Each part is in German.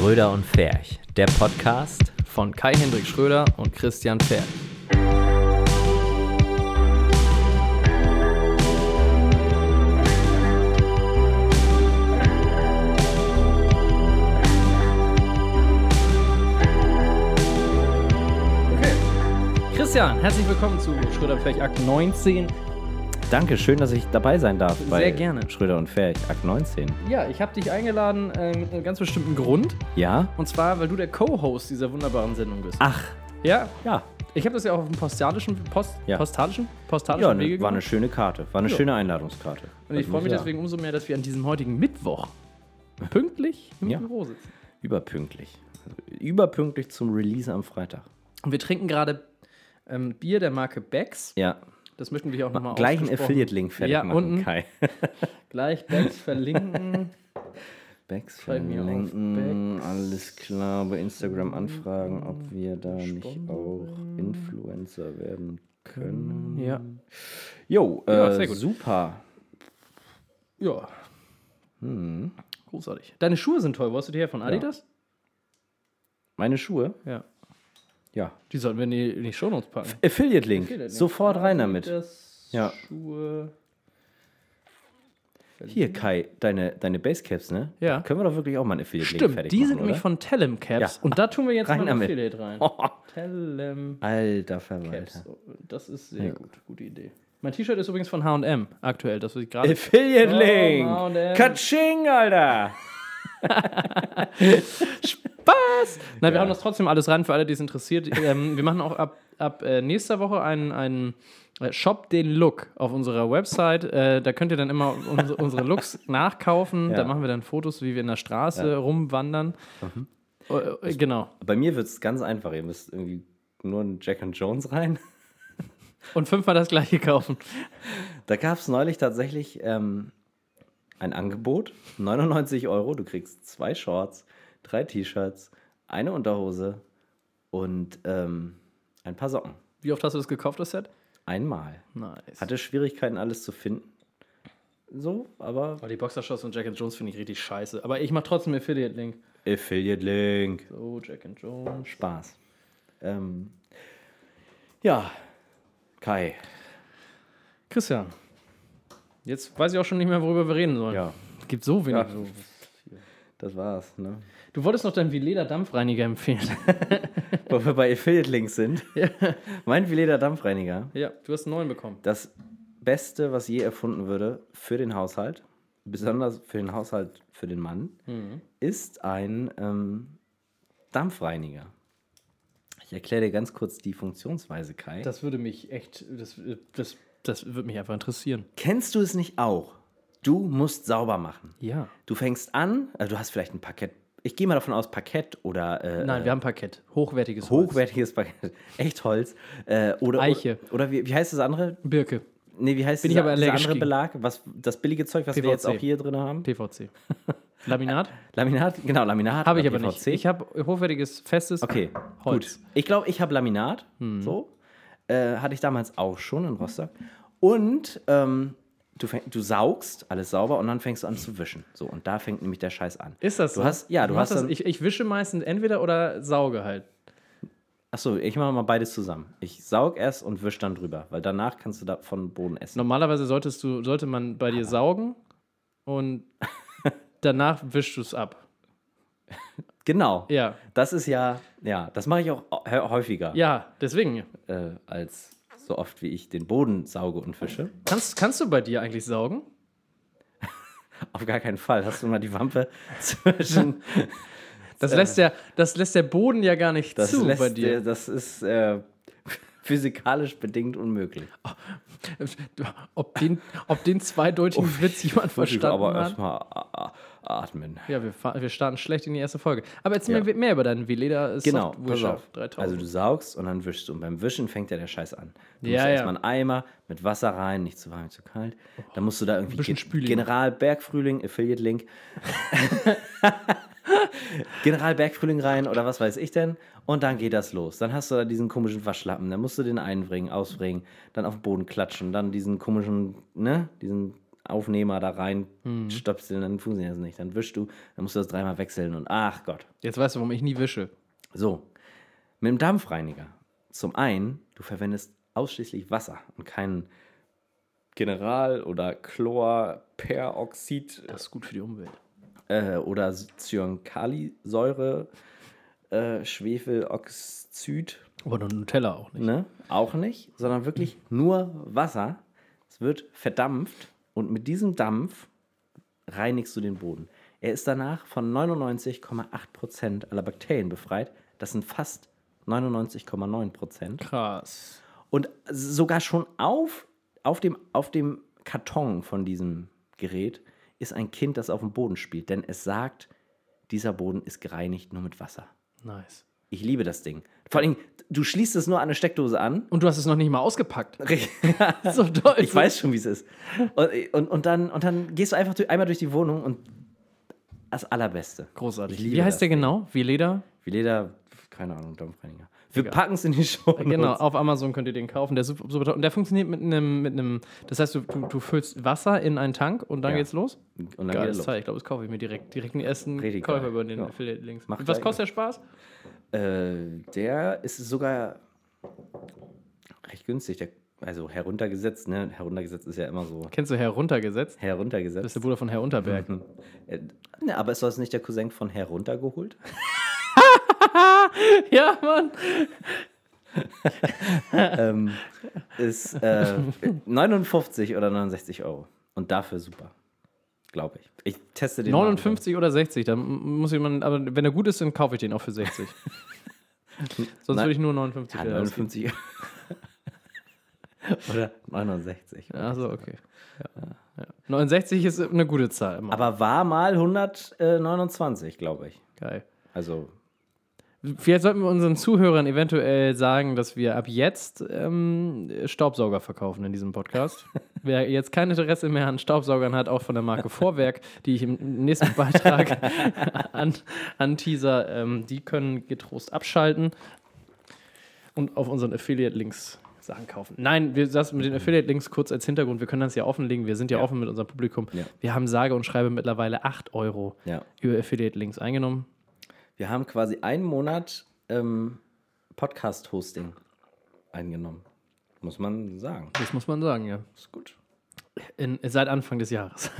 Schröder und Ferch, der Podcast. von Kai-Hendrik Schröder und Christian. Okay. Christian, herzlich willkommen zu Schröder Pferd Akt 19. Danke, schön, dass ich dabei sein darf bei Sehr gerne. Schröder und Ferch, Akt 19. Ja, ich habe dich eingeladen äh, mit einem ganz bestimmten Grund. Ja? Und zwar, weil du der Co-Host dieser wunderbaren Sendung bist. Ach, Ja, ja. ich habe das ja auch auf dem postalischen, Post, Ja. postalischen, postalischen Ja, Wege ne, war eine gemacht. schöne Karte. War eine Ja. schöne Einladungskarte. Und ich freue mich deswegen umso mehr, dass wir an diesem heutigen Mittwoch pünktlich im Ja. Büro sitzen. Überpünktlich. Also überpünktlich zum Release am Freitag. Und wir trinken gerade ähm, Bier der Marke Becks. Ja. Das möchten wir hier auch nochmal Gleich ein ausgesprochen- Affiliate-Link fertig Ja, machen, unten. Kai. Gleich Becks verlinken. Auf verlinken, alles klar, bei Instagram anfragen, ob wir da nicht auch. Influencer werden können. ja. Jo, äh, Ja, gut. super. Ja. Hm. Großartig. Deine Schuhe sind toll. Wo hast du die her? Von Adidas? Meine Schuhe? Ja. Ja. Die sollten wir in die, in die Shownotes packen. Affiliate-Link. Affiliate-Link. Sofort rein damit. Adidas Ja. Schuhe. Hier, Kai, deine, deine Basecaps, ne? Ja. Können wir doch wirklich auch mal ein Affiliate-Link Stimmt, fertig die machen, sind nämlich oder? von Telem Caps. Ja. Und da tun wir jetzt Rein mal ein. Affiliate rein. Oh, Telem alter. Verwalter. Das ist sehr Ja. gut. Gute Idee. Mein T-Shirt ist übrigens von HM aktuell. Das was ich gerade. Affiliate-Link! Oh. Katsching, Alter! Spaß! Nein, wir Ja. haben das trotzdem alles rein für alle, die es interessiert. ähm, wir machen auch ab, ab äh, nächster Woche einen, einen äh, Shop den Look auf unserer Website. Äh, da könnt ihr dann immer unsere, unsere Looks nachkaufen. Ja. Da machen wir dann Fotos, wie wir in der Straße Ja. rumwandern. Äh, äh, genau. Bei mir wird es ganz einfach. Ihr müsst irgendwie nur einen Jack and Jones rein. Und fünfmal das gleiche kaufen. Da gab es neulich tatsächlich ähm, ein Angebot. 99 Euro. Du kriegst zwei Shorts, drei T-Shirts, eine Unterhose und ähm, ein paar Socken. Wie oft hast du das gekauft, das Set? Einmal. Nice. Hatte Schwierigkeiten, alles zu finden. So, aber Oh, die Boxershorts und Jack and Jones finde ich richtig scheiße. Aber ich mache trotzdem Affiliate-Link. Affiliate-Link. So, Jack and Jones. Spaß. Ähm, ja, Kai. Christian. Jetzt weiß ich auch schon nicht mehr, worüber wir reden sollen. Ja, Es gibt so wenig. Ja. das war's. Ne? Du wolltest noch deinen Vileda Dampfreiniger empfehlen. Wo wir bei Affiliate-Links sind. Mein Veleda Dampfreiniger. ja, du hast einen neuen bekommen. Das Beste, was je erfunden würde für den Haushalt, besonders für den Haushalt für den Mann, ist ein ähm, Dampfreiniger. Ich erkläre dir ganz kurz die Funktionsweise, Kai. Das würde mich echt, das, das, das würde mich einfach interessieren. Kennst du es nicht auch? Du musst sauber machen. Ja. Du fängst an, also du hast vielleicht ein Parkett. Ich gehe mal davon aus, Parkett oder äh, Nein, wir haben Parkett. Hochwertiges Holz. hochwertiges Parkett. Echt Holz. Äh, oder, Eiche. Oder wie, wie heißt das andere? Birke. Nee, wie heißt Bin ich dieser, aber dieser andere gegen. Belag? Was, das billige Zeug, was wir PVC. jetzt auch hier drin haben? PVC. Laminat? Laminat? Genau, Laminat. Habe ich aber nicht. PVC. Ich habe hochwertiges, festes Okay, Holz. gut. Ich glaube, ich habe Laminat. Hm. So. Äh, hatte ich damals auch schon in Rostock. Und ähm, du, fäng, du saugst alles sauber und dann fängst du an zu wischen. So, und da fängt nämlich der Scheiß an. Ist das so? Du hast- ja, du hast das, ich, ich wische meistens entweder oder sauge halt. Achso, ich mache mal beides zusammen. Ich saug erst und wisch dann drüber, weil danach kannst du da von Boden essen. Normalerweise solltest du, sollte man bei dir saugen und danach wischst du es ab. Genau. Ja. Das ist ja, ja, das mache ich auch hä- häufiger, Ja, deswegen. äh, als so oft wie ich den Boden sauge und wische. Kannst, kannst du bei dir eigentlich saugen? Auf gar keinen Fall. Hast du mal die Wampe zwischen. Das lässt, der, das lässt der Boden ja gar nicht Das, zu lässt, bei dir. äh, das ist äh, physikalisch bedingt unmöglich. Ob den, ob den zweideutigen Witz jemand verstanden aber hat? erstmal atmen. Ja, wir, wir starten schlecht in die erste Folge. Aber erzähl Ja. mir mehr über deinen Veleda Genau, Softwisher auf. 3000. Also du saugst und dann wischst du. Und beim Wischen fängt ja der Scheiß an. Du Ja, musst ja. erstmal einen Eimer mit Wasser rein, nicht zu warm, nicht zu kalt. Dann musst du da irgendwie Ge- Spüli. General Bergfrühling, Affiliate Link. General Bergfrühling rein oder was weiß ich denn. Und dann geht das los. Dann hast du da diesen komischen Waschlappen. Dann musst du den einbringen, ausbringen, dann auf den Boden klatschen, dann diesen komischen, ne, diesen Aufnehmer da rein stöpseln, dann funktioniert das nicht. Dann wischst du, dann musst du das dreimal wechseln und ach Gott. Jetzt weißt du, warum ich nie wische. So, mit dem Dampfreiniger. Zum einen, du verwendest ausschließlich Wasser und keinen General- oder Chlorperoxid Das ist gut für die Umwelt. äh, oder Cyankalisäure, äh, Schwefeloxid, Oder Nutella auch nicht. ne? Auch nicht, sondern wirklich nur Wasser. Es wird verdampft und mit diesem Dampf reinigst du den Boden. Er ist danach von 99,8% aller Bakterien befreit. Das sind fast 99,9%. Krass. Und sogar schon auf, auf, dem, auf dem Karton von diesem Gerät ist ein Kind, das auf dem Boden spielt. Denn es sagt, dieser Boden ist gereinigt nur mit Wasser. Nice. Ich liebe das Ding. Vor allem, du schließt es nur an eine Steckdose an. Und du hast es noch nicht mal ausgepackt. so toll. ich weiß schon, wie es ist. Und, und, und, dann, und dann gehst du einfach durch, einmal durch die Wohnung und das Allerbeste. Großartig. Wie heißt der genau? Wie Leder? Wie Leder, keine Ahnung, Dampfreiniger. Wir packen es in die Show. Genau, auf Amazon könnt ihr den kaufen. Der super, super. Und der funktioniert mit einem, mit einem, das heißt, du, du, du füllst Wasser in einen Tank und dann Ja. geht's los? Und dann Geil, geht das es Teil. Ich glaube, das kaufe ich mir direkt. Direkt in die ersten Richtig Käufer über den Ja. Affiliate-Links. Was kostet der Spaß? Äh, der ist sogar recht günstig. Der, also heruntergesetzt, ne? Heruntergesetzt ist ja immer so. Kennst du heruntergesetzt? Das ist Heruntergesetzt. der Bruder von Herr Unterberg. Äh, ne, aber ist das nicht der Cousin von heruntergeholt? ja, Mann. ähm, ist äh, 59 oder 69 Euro. Und dafür super. Glaube ich. Ich teste den. mal. 59 oder 60, dann muss jemand, aber wenn er gut ist, dann kaufe ich den auch für 60. Sonst Nein. würde ich nur 59 Ja, Euro ausgeben. 59. oder 69. Achso, okay. Ja. Ja. 69 ist eine gute Zahl. Immer. Aber war mal 129, glaube ich. Geil. Also, Vielleicht sollten wir unseren Zuhörern eventuell sagen, dass wir ab jetzt ähm, Staubsauger verkaufen in diesem Podcast. Wer jetzt kein Interesse mehr an Staubsaugern hat, auch von der Marke Vorwerk, die ich im nächsten Beitrag an, an Teaser, ähm, die können getrost abschalten und auf unseren Affiliate-Links Sachen kaufen. Nein, wir das mit den Affiliate-Links kurz als Hintergrund. Wir können das ja offenlegen. Wir sind ja, Ja. offen mit unserem Publikum. Ja. Wir haben sage und schreibe mittlerweile 8 Euro ja. über Affiliate-Links eingenommen. Wir haben quasi einen Monat ähm, Podcast-Hosting eingenommen. Muss man sagen. Das muss man sagen, ja. Ist gut. In, seit Anfang des Jahres.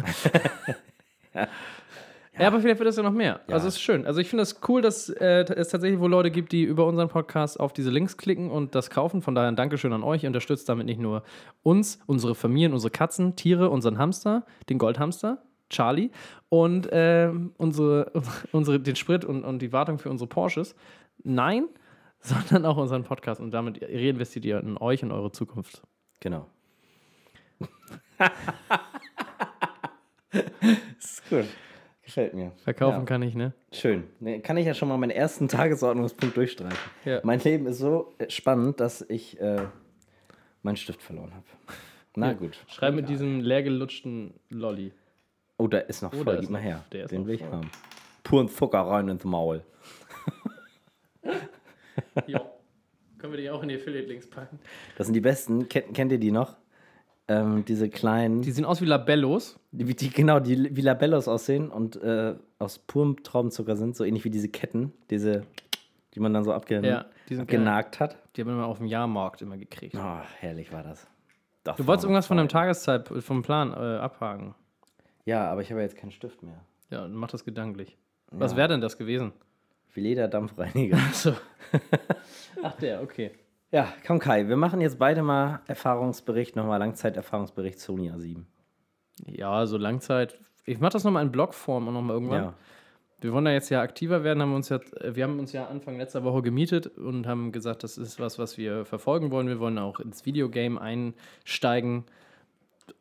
ja. aber vielleicht wird das ja noch mehr. Ja. Also es ist schön. Also ich finde es cool, dass äh, es tatsächlich wohl Leute gibt, die über unseren Podcast auf diese Links klicken und das kaufen. Von daher ein Dankeschön an euch. Ihr unterstützt damit nicht nur uns, unsere Familien, unsere Katzen, Tiere, unseren Hamster, den Goldhamster, Charlie und ähm, unsere, unsere, den Sprit und, und die Wartung für unsere Porsches. Nein, sondern auch unseren Podcast. Und damit reinvestiert ihr in euch und eure Zukunft. Genau. ist gut. Gefällt mir. Verkaufen Ja. kann ich, ne? Schön. Kann ich ja schon mal meinen ersten Tagesordnungspunkt durchstreichen. Ja. Mein Leben ist so äh, spannend, dass ich äh, meinen Stift verloren habe. Na Ja. gut. Schreib mit diesem leergelutschten Lolli. Oh, da ist noch Oh, voll. Gib mal her. der ist Den will ich voll. haben. Puren Zucker rein ins Maul. Ja. Können wir die auch in die Affiliate-Links packen? Das sind die besten. Kennt, kennt ihr die noch? Ähm, diese kleinen, Die sehen aus wie Labellos. die, die, genau, die wie Labellos aussehen und äh, aus purem Traubenzucker sind, so ähnlich wie diese Ketten, diese, die man dann so abge Ja, die sind abgenagt hat. Die haben wir mal auf dem Jahrmarkt immer gekriegt. Oh, herrlich war das. Das Du wolltest irgendwas von deinem Tageszeit, vom Plan äh, abhaken. Ja, aber ich habe ja jetzt keinen Stift mehr. Ja, mach das gedanklich. Was Ja. wäre denn das gewesen? Veleda Dampfreiniger. So. Ach, der, okay. ja, komm Kai, wir machen jetzt beide mal Erfahrungsbericht, nochmal Langzeiterfahrungsbericht Sony A7. Ja, so Langzeit. Ich mach das nochmal in Blogform und nochmal irgendwann. Ja. Wir wollen da jetzt ja aktiver werden, haben uns ja, wir haben uns ja Anfang letzter Woche gemietet und haben gesagt, das ist was, was wir verfolgen wollen. Wir wollen auch ins Videogame einsteigen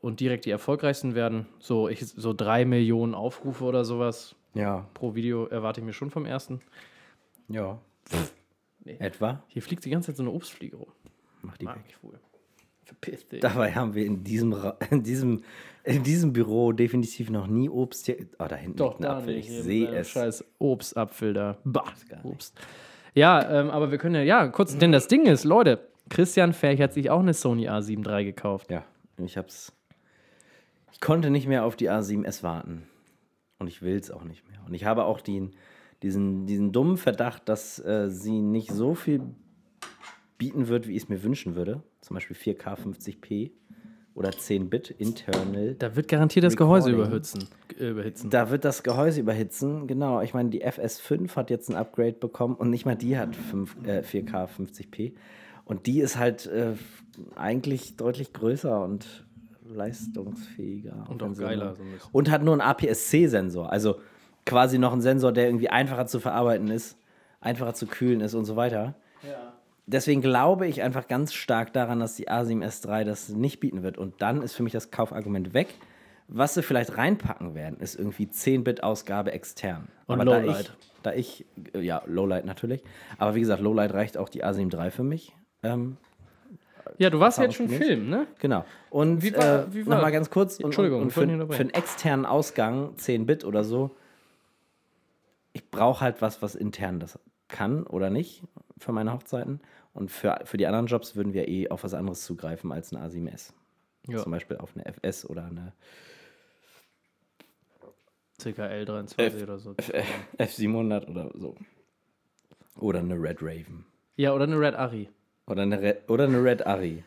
und direkt die erfolgreichsten werden. So, ich, so drei Millionen Aufrufe oder sowas Ja. pro Video erwarte ich mir schon vom ersten. Ja. Nee. Etwa? Hier fliegt die ganze Zeit so eine Obstfliege rum. Mach die Mag weg. ich wohl. Verpiss dich. Dabei haben wir in diesem, in diesem, in diesem Büro definitiv noch nie Obst hier. Oh, da hinten Doch, liegt ein Apfel. nicht. Ich sehe es. Scheiß Obstapfel da. Bah. Obst. Ja, ähm, aber wir können ja, ja, kurz, denn das Ding ist, Leute, Christian Ferch hat sich auch eine Sony A7 III gekauft. Ja, ich hab's. Ich konnte nicht mehr auf die A7S warten. Und ich will es auch nicht mehr. Und ich habe auch den, diesen, diesen dummen Verdacht, dass äh, sie nicht so viel bieten wird, wie ich es mir wünschen würde. Zum Beispiel 4K 50p oder 10-Bit internal. Da wird garantiert das Gehäuse Recording. überhitzen. äh, überhitzen. Da wird das Gehäuse überhitzen, genau. Ich meine, die FS5 hat jetzt ein Upgrade bekommen und nicht mal die hat 5, äh, 4K 50p. Und die ist halt äh, eigentlich deutlich größer und leistungsfähiger. Und auch geiler nur- so ein bisschen. Und hat nur einen APS-C-Sensor. Also quasi noch ein Sensor, der irgendwie einfacher zu verarbeiten ist, einfacher zu kühlen ist und so weiter. Deswegen glaube ich einfach ganz stark daran, dass die A7S3 das nicht bieten wird. Und dann ist für mich das Kaufargument weg. Was sie vielleicht reinpacken werden, ist irgendwie 10-Bit-Ausgabe extern. Und Aber da Lowlight. ich, da ich, ja, Lowlight natürlich. Aber wie gesagt, Lowlight reicht auch die A7 III für mich. Ähm, Ja, du warst ja jetzt schon. Film, ne? Genau. Und Wie war- äh, wie war- nochmal ganz kurz. Und, Entschuldigung, und, ich für, für einen externen Ausgang, 10-Bit oder so, ich brauche halt was, was intern das kann oder nicht für meine Hochzeiten. Und für, für die anderen Jobs würden wir eh auf was anderes zugreifen als eine A7S. Ja. Zum Beispiel auf eine FS oder eine CKL 23 oder so. F700 oder so. Oder eine Red Raven. Ja, oder eine Red Ari. Oder eine Red, oder eine Red Ari.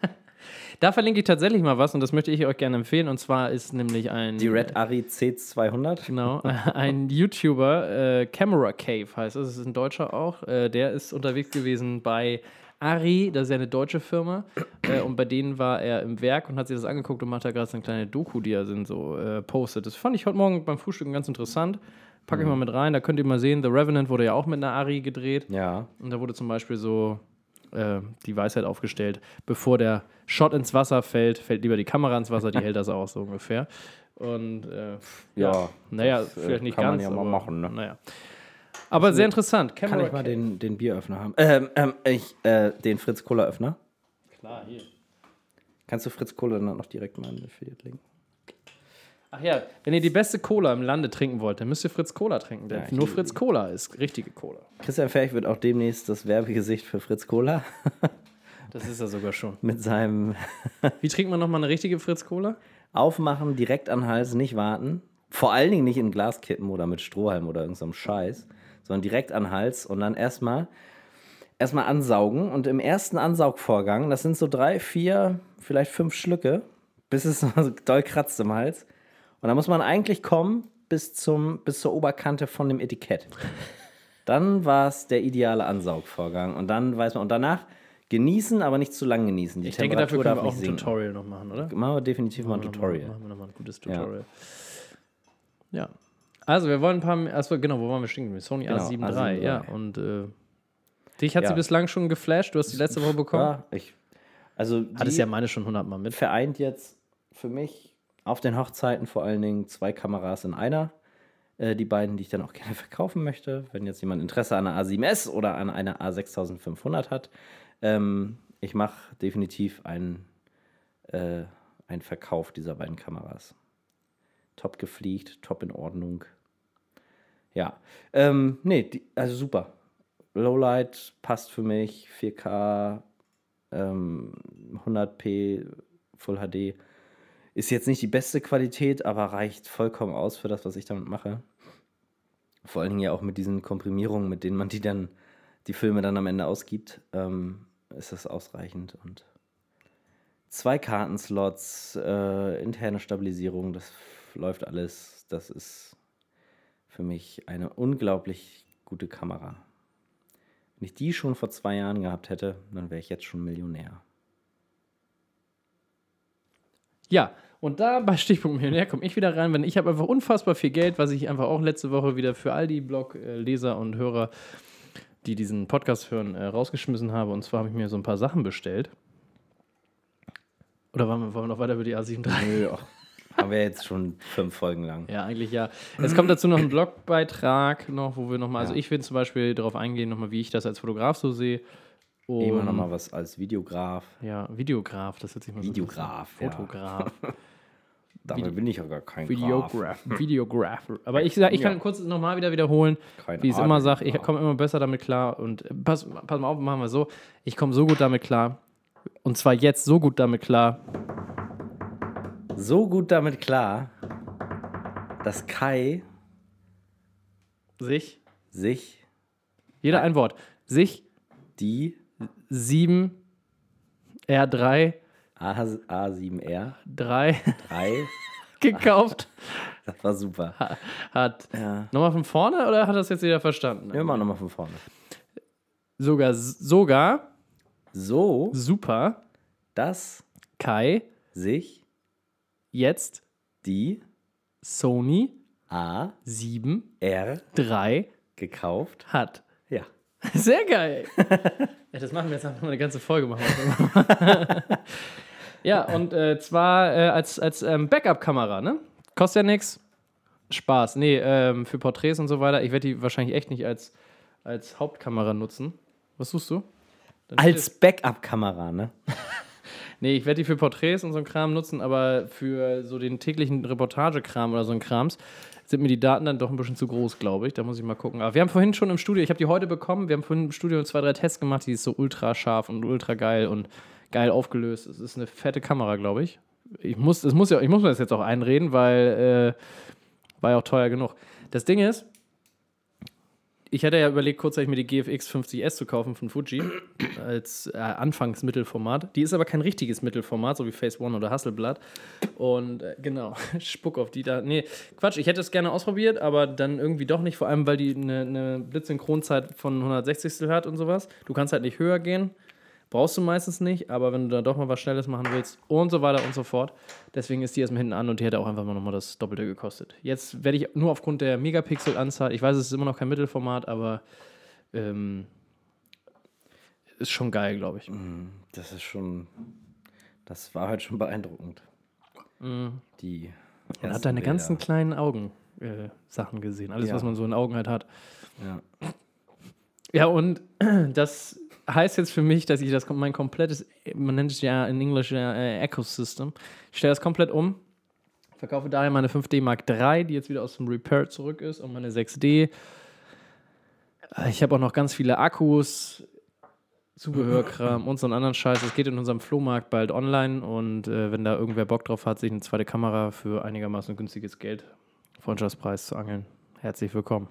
Da verlinke ich tatsächlich mal was und das möchte ich euch gerne empfehlen. Und zwar ist nämlich ein. Die Red Ari C200. Genau, ein YouTuber, äh, Camera Cave heißt es, das ist ein Deutscher auch, äh, der ist unterwegs gewesen bei Ari, das ist ja eine deutsche Firma, äh, und bei denen war er im Werk und hat sich das angeguckt und macht da gerade so eine kleine Doku, die er sind so äh, postet. Das fand ich heute Morgen beim Frühstücken ganz interessant. Packe ich mal mit rein, da könnt ihr mal sehen, The Revenant wurde ja auch mit einer Ari gedreht. Ja. Und da wurde zum Beispiel so äh, die Weisheit aufgestellt, bevor der Shot ins Wasser fällt, fällt lieber die Kamera ins Wasser, die hält das aus, so ungefähr. Und äh, Ja, naja, das, äh, vielleicht nicht kann man ganz. ja mal aber, machen, ne? Naja. Aber sehr interessant. Kann Camera ich mal den, den Bieröffner haben? Ähm, ähm, ich, äh, den Fritz Cola Öffner. Klar, hier. Kannst du Fritz Cola dann noch direkt mal in den Affiliate legen? Ach ja, wenn ihr die beste Cola im Lande trinken wollt, dann müsst ihr Fritz Cola trinken. Denn Ja, nur Fritz Cola ist richtige Cola. Christian Ferch wird auch demnächst das Werbegesicht für Fritz Cola Das ist er sogar schon. mit seinem Wie trinkt man nochmal eine richtige Fritz Cola? Aufmachen, direkt an den Hals, nicht warten. Vor allen Dingen nicht in Glas kippen oder mit Strohhalm oder irgendeinem Scheiß, sondern direkt an den Hals und dann erstmal erstmal ansaugen. Und im ersten Ansaugvorgang, das sind so drei, vier, vielleicht fünf Schlücke, bis es so doll kratzt im Hals. Und dann muss man eigentlich kommen bis, zum, bis zur Oberkante von dem Etikett. Dann war es der ideale Ansaugvorgang. Und dann weiß man, und danach genießen, aber nicht zu lang genießen. Die Ich denke, dafür können wir auch ein sinken. Tutorial noch machen, oder? Machen wir definitiv mal ein Machen Tutorial. Machen wir nochmal ein gutes Tutorial. Ja. Also, wir wollen ein paar mehr. Achso, genau, wo waren wir stehen? Sony Genau, A7 A7 III, ja. Und äh, dich hat sie Ja. bislang schon geflasht. Du hast die letzte Woche bekommen. Ja, ich, also Hattest ja meine schon hundertmal mit. vereint jetzt für mich auf den Hochzeiten vor allen Dingen zwei Kameras in einer. Äh, die beiden, die ich dann auch gerne verkaufen möchte. Wenn jetzt jemand Interesse an einer A7S oder an einer A6500 hat. Ähm, ich mache definitiv einen, äh, einen Verkauf dieser beiden Kameras. Top gefliegt, top in Ordnung. Ja, ähm, nee, die, also super. Lowlight passt für mich, 4K, ähm, 100p Full HD. Ist jetzt nicht die beste Qualität, aber reicht vollkommen aus für das, was ich damit mache. Vor allen Dingen ja auch mit diesen Komprimierungen, mit denen man die dann, die Filme dann am Ende ausgibt, ähm, ist das ausreichend. Und zwei Kartenslots, äh, interne Stabilisierung, das läuft alles. Das ist für mich eine unglaublich gute Kamera. Wenn ich die schon vor zwei Jahren gehabt hätte, dann wäre ich jetzt schon Millionär. Ja, und da bei Stichpunkt Millionär komme ich wieder rein, wenn ich habe einfach unfassbar viel Geld, was ich einfach auch letzte Woche wieder für all die Blog-Leser und Hörer, die diesen Podcast hören, äh, rausgeschmissen habe. Und zwar habe ich mir so ein paar Sachen bestellt. Oder wollen wir, noch weiter über die A7 III? Nö, ach, haben wir jetzt schon fünf Folgen lang. Ja, eigentlich ja. Es kommt dazu noch ein Blogbeitrag noch, wo wir nochmal, also Ja. ich will zum Beispiel darauf eingehen, nochmal, wie ich das als Fotograf so sehe. Und, Immer noch mal was als Videograf. Ja, Videograf, das hört sich mal Videograf, so ja. Fotograf. Dabei bin ich ja gar kein Graf. Videograph. Videograph. Aber ich, sag, ich kann Ja. kurz nochmal wieder wiederholen, Kein wie ich es immer sage, ich ja. komme immer besser damit klar. Und äh, pass, pass mal auf, machen wir so. Ich komme so gut damit klar. Und zwar jetzt so gut damit klar. so gut damit klar, dass Kai Sich. sich Jeder ein Wort. Sich die 7 R3 A- A7R 3 3, gekauft das war super. hat. Ja. Nochmal von vorne oder hat das jetzt jeder verstanden? Wir machen nochmal von vorne. Sogar, sogar So, super dass Kai sich jetzt die Sony A 7 R 3 gekauft. hat. Sehr geil. ja, das machen wir jetzt einfach mal eine ganze Folge machen. wir. ja, und äh, zwar äh, als, als ähm, Backup-Kamera, ne? Kostet ja nichts. Spaß. Nee, ähm, für Porträts und so weiter. Ich werde die wahrscheinlich echt nicht als, als Hauptkamera nutzen. Was suchst du? Dann Als Backup-Kamera, ne? Nee, ich werde die für Porträts und so einen Kram nutzen, aber für so den täglichen Reportagekram oder so ein Krams sind mir die Daten dann doch ein bisschen zu groß, glaube ich. Da muss ich mal gucken. Aber wir haben vorhin schon im Studio, ich habe die heute bekommen, wir haben vorhin im Studio zwei, drei Tests gemacht, die ist so ultra scharf und ultra geil und geil aufgelöst. Es ist eine fette Kamera, glaube ich. Ich muss, es muss ja, ich muss mir das jetzt auch einreden, weil äh, war ja auch teuer genug. Das Ding ist, ich hatte ja überlegt, kurzzeitig mir die GFX 50S zu kaufen von Fuji als äh, Anfangsmittelformat. Die ist aber kein richtiges Mittelformat, so wie Phase One oder Hasselblad. Und äh, genau, spuck auf die da. Nee, Quatsch, ich hätte es gerne ausprobiert, aber dann irgendwie doch nicht, vor allem weil die eine, eine Blitzsynchronzeit von 160 hat und sowas. Du kannst halt nicht höher gehen. Brauchst du meistens nicht, aber wenn du da doch mal was Schnelles machen willst und so weiter und so fort. Deswegen ist die erstmal hinten an und die hätte auch einfach mal nochmal das Doppelte gekostet. Jetzt werde ich nur aufgrund der Megapixel-Anzahl, ich weiß, es ist immer noch kein Mittelformat, aber ähm, ist schon geil, glaube ich. Das ist schon. Das war halt schon beeindruckend. Die. Man hat deine Bilder. ganzen kleinen Augen äh, Sachen gesehen. Alles, Ja. was man so in Augen halt hat. Ja. Ja, und das heißt jetzt für mich, dass ich das mein komplettes, man nennt es ja in Englisch äh, Ecosystem. Ich stelle das komplett um, verkaufe daher meine 5D Mark III, die jetzt wieder aus dem Repair zurück ist, und meine 6D. Äh, Ich habe auch noch ganz viele Akkus, Zubehörkram und so einen anderen Scheiß. Es geht in unserem Flohmarkt bald online und äh, wenn da irgendwer Bock drauf hat, sich eine zweite Kamera für einigermaßen günstiges Geld, Freundschaftspreis zu angeln, herzlich willkommen.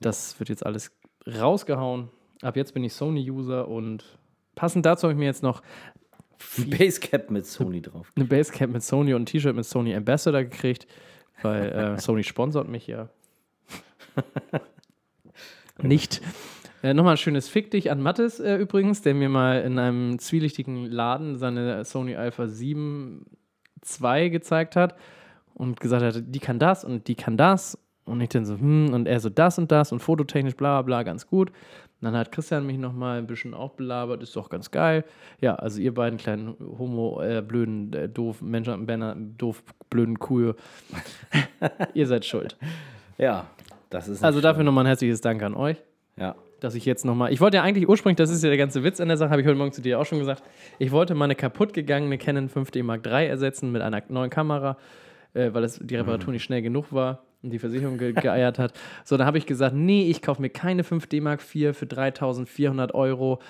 Das wird jetzt alles rausgehauen. Ab jetzt bin ich Sony-User und passend dazu habe ich mir jetzt noch Ein Basecap mit Sony drauf. eine Basecap mit Sony und ein T-Shirt mit Sony Ambassador gekriegt, weil äh, Sony sponsort mich ja. Nicht. Äh, Nochmal ein schönes Fick dich an Mattes äh, übrigens, der mir mal in einem zwielichtigen Laden seine Sony Alpha 7 II gezeigt hat und gesagt hat, die kann das und die kann das. Und ich dann so, hm, und er so das und das und fototechnisch bla bla bla, ganz gut. Und dann hat Christian mich nochmal ein bisschen auch belabert, ist doch ganz geil. Ja, also ihr beiden kleinen Homo, äh, blöden, äh, doof, Menschen, Männer, doof, blöden Kühe, ihr seid schuld. Ja, das ist. Also dafür nochmal ein herzliches Dank an euch. Ja. dass ich jetzt nochmal. Ich wollte ja eigentlich ursprünglich, das ist ja der ganze Witz an der Sache, habe ich heute Morgen zu dir auch schon gesagt. Ich wollte meine kaputt gegangene Canon 5D Mark III ersetzen mit einer neuen Kamera, äh, weil es die Reparatur nicht schnell genug war und die Versicherung ge geeiert hat. So, dann habe ich gesagt, nee, ich kaufe mir keine 5D Mark IV für 3400 Euro.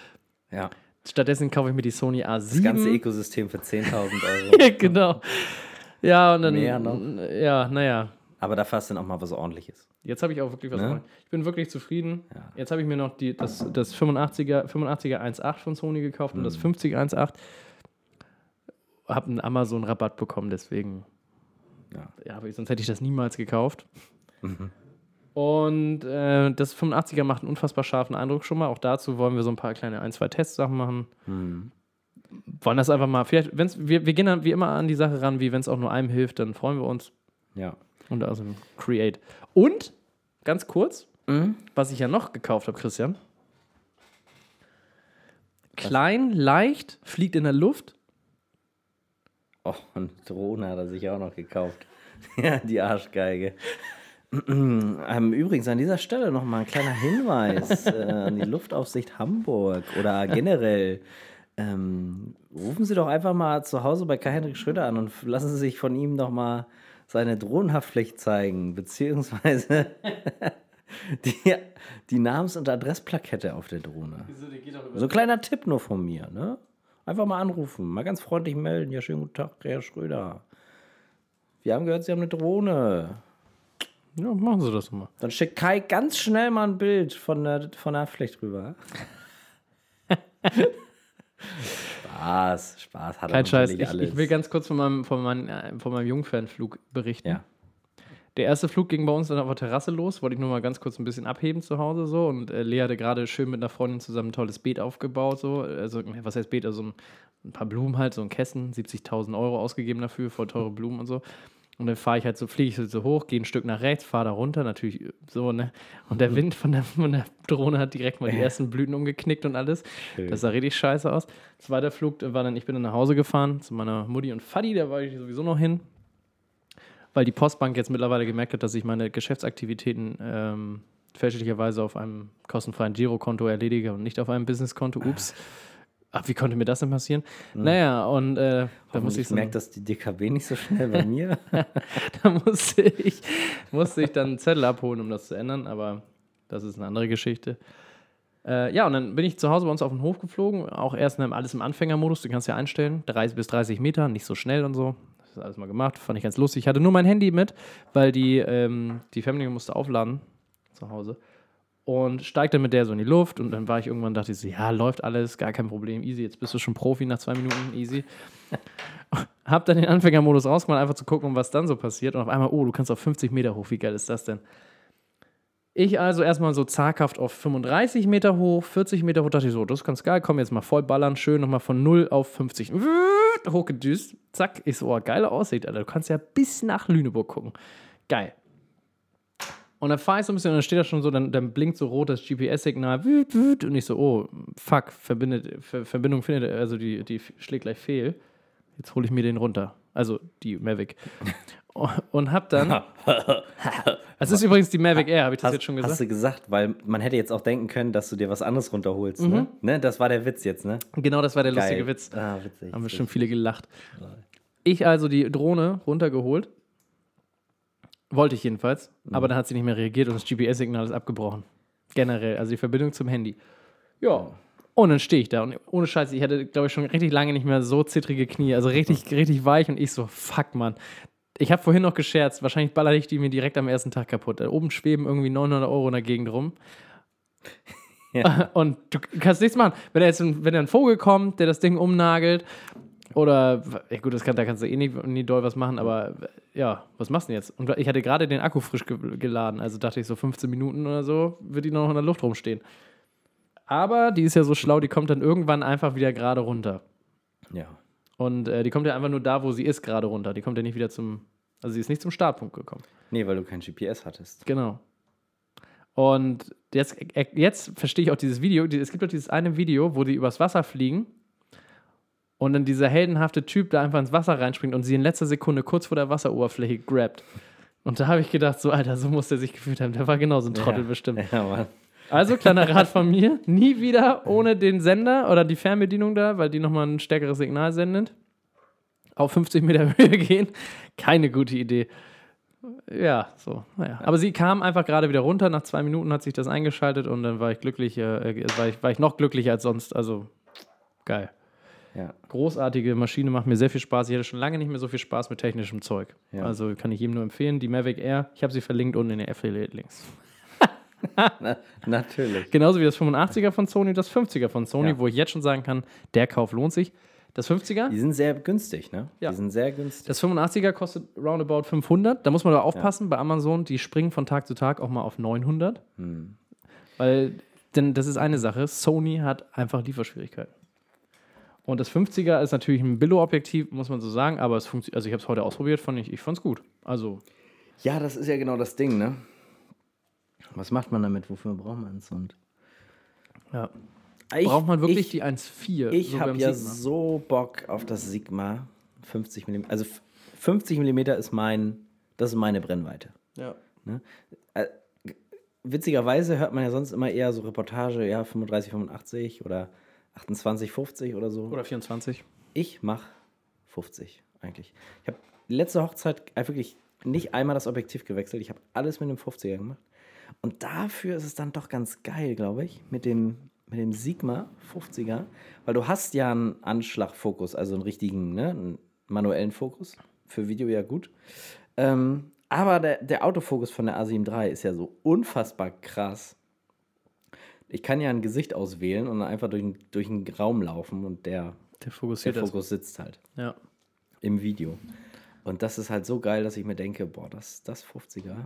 Ja. Stattdessen kaufe ich mir die Sony A7. Das ganze Ökosystem für 10.000 Euro. genau. Ja, und dann. Mehr noch? Ja, naja. Aber dafür hast du dann auch mal was ordentliches. Jetzt habe ich auch wirklich was Ne? Ich bin wirklich zufrieden. Ja. Jetzt habe ich mir noch die, das, das 85er, 85er 1.8 von Sony gekauft und das Mhm. 50er 1.8. Habe einen Amazon-Rabatt bekommen, deswegen. Ja. Ja, aber sonst hätte ich das niemals gekauft. Und äh, das 85er macht einen unfassbar scharfen Eindruck schon mal. Auch dazu wollen wir so ein paar kleine ein, zwei Testsachen machen. Mhm. Wollen das einfach mal, vielleicht, wenn's, wir, wir gehen dann wie immer an die Sache ran, wie wenn es auch nur einem hilft, dann freuen wir uns. Ja. Und also Create. Und, ganz kurz, Mhm. was ich ja noch gekauft habe, Christian. Klein, leicht, fliegt in der Luft. Oh, und Drohne hat er sich auch noch gekauft. ja, die Arschgeige. ähm, übrigens an dieser Stelle nochmal ein kleiner Hinweis äh, an die Luftaufsicht Hamburg oder generell. Ähm, rufen Sie doch einfach mal zu Hause bei Kai-Henrik Schröder an und lassen Sie sich von ihm doch mal seine Drohnenhaftpflicht zeigen, beziehungsweise die, die Namens- und Adressplakette auf der Drohne. So ein kleiner Tipp nur von mir, ne? Einfach mal anrufen, mal ganz freundlich melden. Ja, schönen guten Tag, Herr Schröder. wir haben gehört, Sie haben eine Drohne. Ja, machen Sie das mal. Dann schickt Kai ganz schnell mal ein Bild von der, von der Haftpflicht rüber. Spaß, Spaß hat er Kein Scheiß. Ich, alles. ich will ganz kurz von meinem, von meinem, äh, von meinem Jungfernflug berichten. Ja. Der erste Flug ging bei uns dann auf der Terrasse los. Wollte ich nur mal ganz kurz ein bisschen abheben zu Hause so. Und äh, Lea hatte gerade schön mit einer Freundin zusammen ein tolles Beet aufgebaut. So. Also, was heißt Beet? Also ein, ein paar Blumen halt, so ein Kästen, 70.000 Euro ausgegeben dafür, voll teure Blumen und so. Und dann fahre ich halt so, fliege ich so hoch, gehe ein Stück nach rechts, fahre da runter, natürlich so, ne? Und der Wind von der, von der Drohne hat direkt mal die ersten Blüten umgeknickt und alles. Schön. Das sah richtig scheiße aus. Zweiter Flug war dann, ich bin dann nach Hause gefahren zu meiner Mutti und Fadi, da war ich sowieso noch hin. Weil die Postbank jetzt mittlerweile gemerkt hat, dass ich meine Geschäftsaktivitäten ähm, fälschlicherweise auf einem kostenfreien Girokonto erledige und nicht auf einem Businesskonto. Ups. Ach, wie konnte mir das denn passieren? Naja, und äh, da musste ich ich so merke das die DKB nicht so schnell bei mir. da musste ich, musste ich dann einen Zettel abholen, um das zu ändern, aber das ist eine andere Geschichte. Äh, ja, und dann bin ich zu Hause bei uns auf den Hof geflogen, auch erst in einem, alles im Anfängermodus, du kannst ja einstellen, 30 bis 30 Meter, nicht so schnell und so. Das ist alles mal gemacht, fand ich ganz lustig. Ich hatte nur mein Handy mit, weil die, ähm, die Family musste aufladen zu Hause. Und steigte mit der so in die Luft und dann war ich irgendwann, dachte ich so, ja, läuft alles, gar kein Problem, easy, jetzt bist du schon Profi nach zwei Minuten, easy. Hab dann den Anfängermodus rausgemacht, einfach zu gucken, was dann so passiert. Und auf einmal, oh, du kannst auf 50 Meter hoch, wie geil ist das denn? Ich also erstmal so zaghaft auf 35 Meter hoch, 40 Meter hoch, dachte ich so, das ist ganz geil, komm jetzt mal voll ballern, schön nochmal von 0 auf 50 hochgedüst, zack, ich so, oh, geile Aussicht, Alter, du kannst ja bis nach Lüneburg gucken. Geil. Und dann fahre ich so ein bisschen und dann steht da schon so, dann, dann blinkt so rot das GPS-Signal und ich so, oh, fuck, verbindet, Ver, Verbindung findet, also die, die schlägt gleich fehl. Jetzt hole ich mir den runter. Also die Mavic. Und hab dann. Das ist übrigens die Mavic Air, habe ich das Hast, jetzt schon hast gesagt? du gesagt, weil man hätte jetzt auch denken können, dass du dir was anderes runterholst. Mhm. Ne? ne? Das war der Witz jetzt, ne? Genau, das war der lustige Geil. Witz. Ah, witzig. Haben bestimmt viele gelacht. Ich also die Drohne runtergeholt. Wollte ich jedenfalls. Aber dann hat sie nicht mehr reagiert und das GPS-Signal ist abgebrochen. Generell, also die Verbindung zum Handy. Ja. Und dann stehe ich da und ohne Scheiß, ich hatte, glaube ich, schon richtig lange nicht mehr so zittrige Knie, also richtig, richtig weich und ich so, fuck, Mann. Ich habe vorhin noch gescherzt, wahrscheinlich baller ich die mir direkt am ersten Tag kaputt. Da oben schweben irgendwie 900 Euro in der Gegend rum. Und du kannst nichts machen. Wenn da jetzt ein, wenn ein Vogel kommt, der das Ding umnagelt, oder, ja gut, das kann, da kannst du eh nicht, nie doll was machen, aber ja, was machst du denn jetzt? Und ich hatte gerade den Akku frisch ge geladen, also dachte ich so 15 Minuten oder so, wird die noch in der Luft rumstehen. Aber die ist ja so schlau, die kommt dann irgendwann einfach wieder gerade runter. Ja. Und äh, die kommt ja einfach nur da, wo sie ist, gerade runter. Die kommt ja nicht wieder zum, also sie ist nicht zum Startpunkt gekommen. Nee, weil du kein GPS hattest. Genau. Und jetzt, äh, jetzt verstehe ich auch dieses Video. Es gibt doch dieses eine Video, wo die übers Wasser fliegen und dann dieser heldenhafte Typ da einfach ins Wasser reinspringt und sie in letzter Sekunde kurz vor der Wasseroberfläche grabt. Und da habe ich gedacht, so, Alter, so muss der sich gefühlt haben. Der war genauso ein Trottel ja. bestimmt. Ja, Mann. Also, kleiner Rat von mir: nie wieder ohne den Sender oder die Fernbedienung da, weil die nochmal ein stärkeres Signal sendet, auf 50 Meter Höhe gehen. Keine gute Idee. Ja, so, naja. Aber sie kam einfach gerade wieder runter. Nach zwei Minuten hat sich das eingeschaltet und dann war ich glücklich, äh, war, ich, war ich noch glücklicher als sonst. Also, geil. Ja. Großartige Maschine, macht mir sehr viel Spaß. Ich hatte schon lange nicht mehr so viel Spaß mit technischem Zeug. Ja. Also kann ich jedem nur empfehlen. Die Mavic Air, ich habe sie verlinkt unten in den Affiliate-Links. Na, natürlich. Genauso wie das 85er von Sony und das 50er von Sony, Ja. wo ich jetzt schon sagen kann, der Kauf lohnt sich. Das 50er, Die sind sehr günstig, ne? Ja. Die sind sehr günstig. das 85er kostet roundabout 500. Da muss man aber aufpassen, bei Amazon, die springen von Tag zu Tag auch mal auf 900. Hm. Weil, denn das ist eine Sache, Sony hat einfach Lieferschwierigkeiten. Und das 50er ist natürlich ein Billo-Objektiv, muss man so sagen, aber es funktioniert, also ich habe es heute ausprobiert, fand ich, ich fand es gut. Also, Ja, das ist ja genau das Ding, ne? Was macht man damit? Wofür braucht man es? Und ja. ich, Braucht man wirklich ich, die 1,4? Ich so habe ja Sigma? so Bock auf das Sigma 50 mm. Also f- 50 mm ist mein, das ist meine Brennweite. Ja. Witzigerweise hört man ja sonst immer eher so Reportage, ja, 35, 85 oder 28, 50 oder so. Oder 24. Ich mache 50 eigentlich. Ich habe letzte Hochzeit äh, wirklich nicht einmal das Objektiv gewechselt. Ich habe alles mit dem 50er gemacht. Und dafür ist es dann doch ganz geil, glaube ich, mit dem, mit dem Sigma 50er. Weil du hast ja einen Anschlagfokus, also einen richtigen, ne, einen manuellen Fokus. für Video ja gut. Ähm, aber der, der Autofokus von der A7 III ist ja so unfassbar krass. Ich kann ja ein Gesicht auswählen und dann einfach durch, den- durch einen Raum laufen und der, Der der. Fokus sitzt halt Ja. im Video. Und das ist halt so geil, dass ich mir denke, boah, das, das 50er,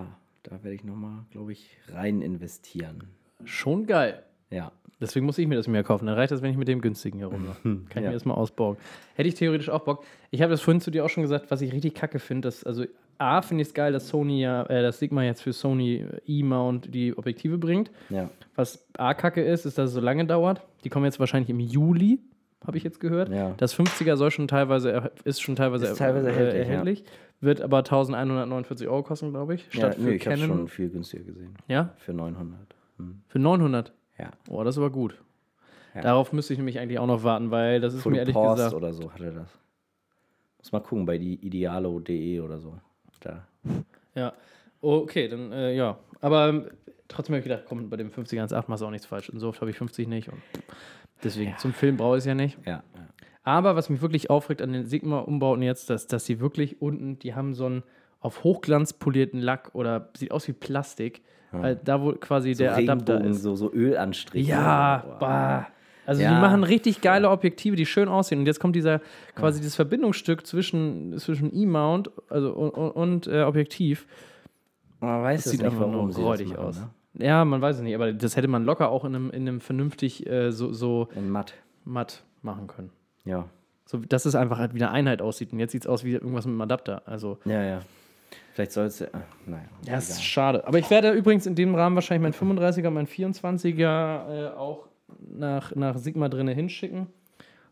ja, da werde ich nochmal, glaube ich, rein investieren. Schon geil. Ja, Deswegen muss ich mir das mehr kaufen. Dann reicht das, wenn ich mit dem günstigen herumlaufe. Kann ich Ja. mir das mal ausbauen. Hätte ich theoretisch auch Bock. Ich habe das vorhin zu dir auch schon gesagt, was ich richtig kacke finde. dass- Also, A, finde ich es geil, dass Sony ja, äh, das Sigma jetzt für Sony E-Mount die Objektive bringt. ja, Was A, kacke ist, ist, dass es so lange dauert. Die kommen jetzt wahrscheinlich im Juli, habe ich jetzt gehört. Ja. Das 50er soll schon teilweise, ist schon teilweise, Ist teilweise äh, erhältlich, ja. Wird aber 1149 Euro kosten, glaube ich. ja Statt nö, für ich habe schon viel günstiger gesehen. Ja, Für 900. Hm. für 900. Ja. Oh, das ist aber gut. Ja. Darauf müsste ich nämlich eigentlich auch noch warten, weil das ist Full mir ehrlich Post gesagt. oder so hatte das. Muss mal gucken, bei die idealo.de oder so. Da. Ja. Okay, dann äh, ja. Aber ähm, trotzdem habe ich gedacht, komm, bei dem 50er 1.8 machst du auch nichts falsch. Und so oft habe ich 50 nicht. Und deswegen, zum Film brauche ich es ja nicht. Ja, ja. Aber was mich wirklich aufregt an den Sigma-Umbauten jetzt, dass, dass sie wirklich unten, die haben so einen auf Hochglanz polierten Lack oder sieht aus wie Plastik. Weil da, wo quasi So der Adapter ist. so, so Ölanstriche. Ja, bah. Also Ja. die machen richtig geile Objektive, die schön aussehen. Und jetzt kommt dieser quasi das Verbindungsstück zwischen, zwischen E-Mount also, und, und, äh, Objektiv. Man weiß Das es sieht nicht, einfach nur räudig aus. Ne? Ja, man weiß es nicht, aber das hätte man locker auch in einem, in einem vernünftig äh, so, so In matt. matt machen können. Ja. So, dass es einfach halt wie eine Einheit aussieht. Und jetzt sieht es aus wie irgendwas mit einem Adapter. Also, Ja, ja. Vielleicht soll es. Äh, naja. ja, ist schade. Aber ich werde übrigens in dem Rahmen wahrscheinlich mein 35er, mein 24er äh, auch nach, nach Sigma drinne hinschicken,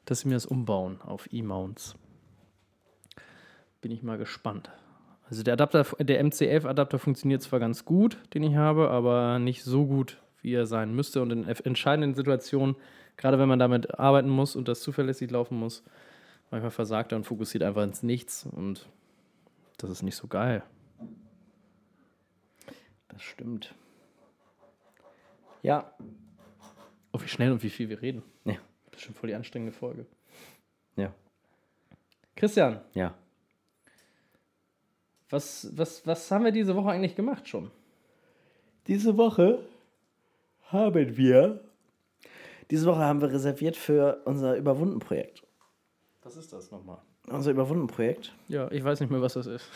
dass sie mir das umbauen auf E-Mounts. Bin ich mal gespannt. Also der Adapter, der MC11-Adapter funktioniert zwar ganz gut, den ich habe, aber nicht so gut, wie er sein müsste. Und in entscheidenden Situationen, gerade wenn man damit arbeiten muss und das zuverlässig laufen muss, manchmal versagt er und fokussiert einfach ins Nichts. Und das ist nicht so geil. Das stimmt. Ja. Oh, wie schnell und wie viel wir reden. Ja. Das ist schon voll die anstrengende Folge. Ja. Christian, Ja. was, was, was haben wir diese Woche eigentlich gemacht schon? Diese Woche haben wir. Diese Woche haben wir reserviert für unser Überwunden-Projekt. Was ist das nochmal? Unser Überwunden-Projekt. Ja, ich weiß nicht mehr, was das ist.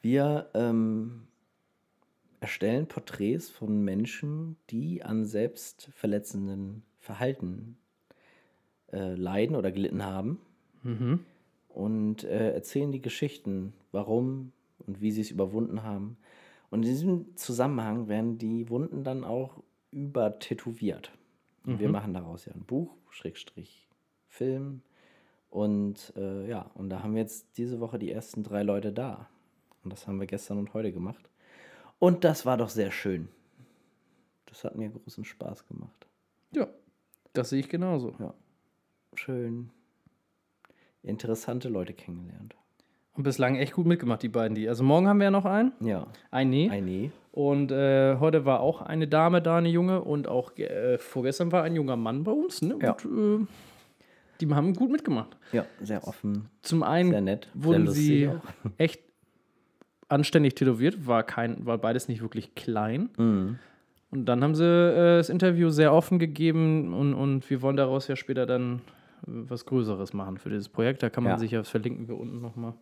Wir ähm, erstellen Porträts von Menschen, die an selbstverletzenden Verhalten äh, leiden oder gelitten haben. Und äh, erzählen die Geschichten, warum und wie sie es überwunden haben. Und in diesem Zusammenhang werden die Wunden dann auch übertätowiert. Und wir machen daraus ja ein Buch, Schrägstrich Film. Und äh, ja, und da haben wir jetzt diese Woche die ersten drei Leute da. Und das haben wir gestern und heute gemacht. Und das war doch sehr schön. Das hat mir großen Spaß gemacht. Ja, das sehe ich genauso. Ja. Schön. Interessante Leute kennengelernt. Und bislang echt gut mitgemacht, die beiden. Die. Also morgen haben wir ja noch einen. Ja. Ein Nee. Ein Nee. Und äh, heute war auch eine Dame da, eine Junge. Und auch äh, vorgestern war ein junger Mann bei uns. Ne? Ja. Und, äh, die haben gut mitgemacht. Ja, sehr offen. Zum einen Sehr nett. wurden sehr sie lustig echt anständig tätowiert, war, kein, war beides nicht wirklich klein. Mhm. Und dann haben sie äh, das Interview sehr offen gegeben und, und wir wollen daraus ja später dann was Größeres machen für dieses Projekt. Da kann man Ja. sich ja, das verlinken wir unten nochmal.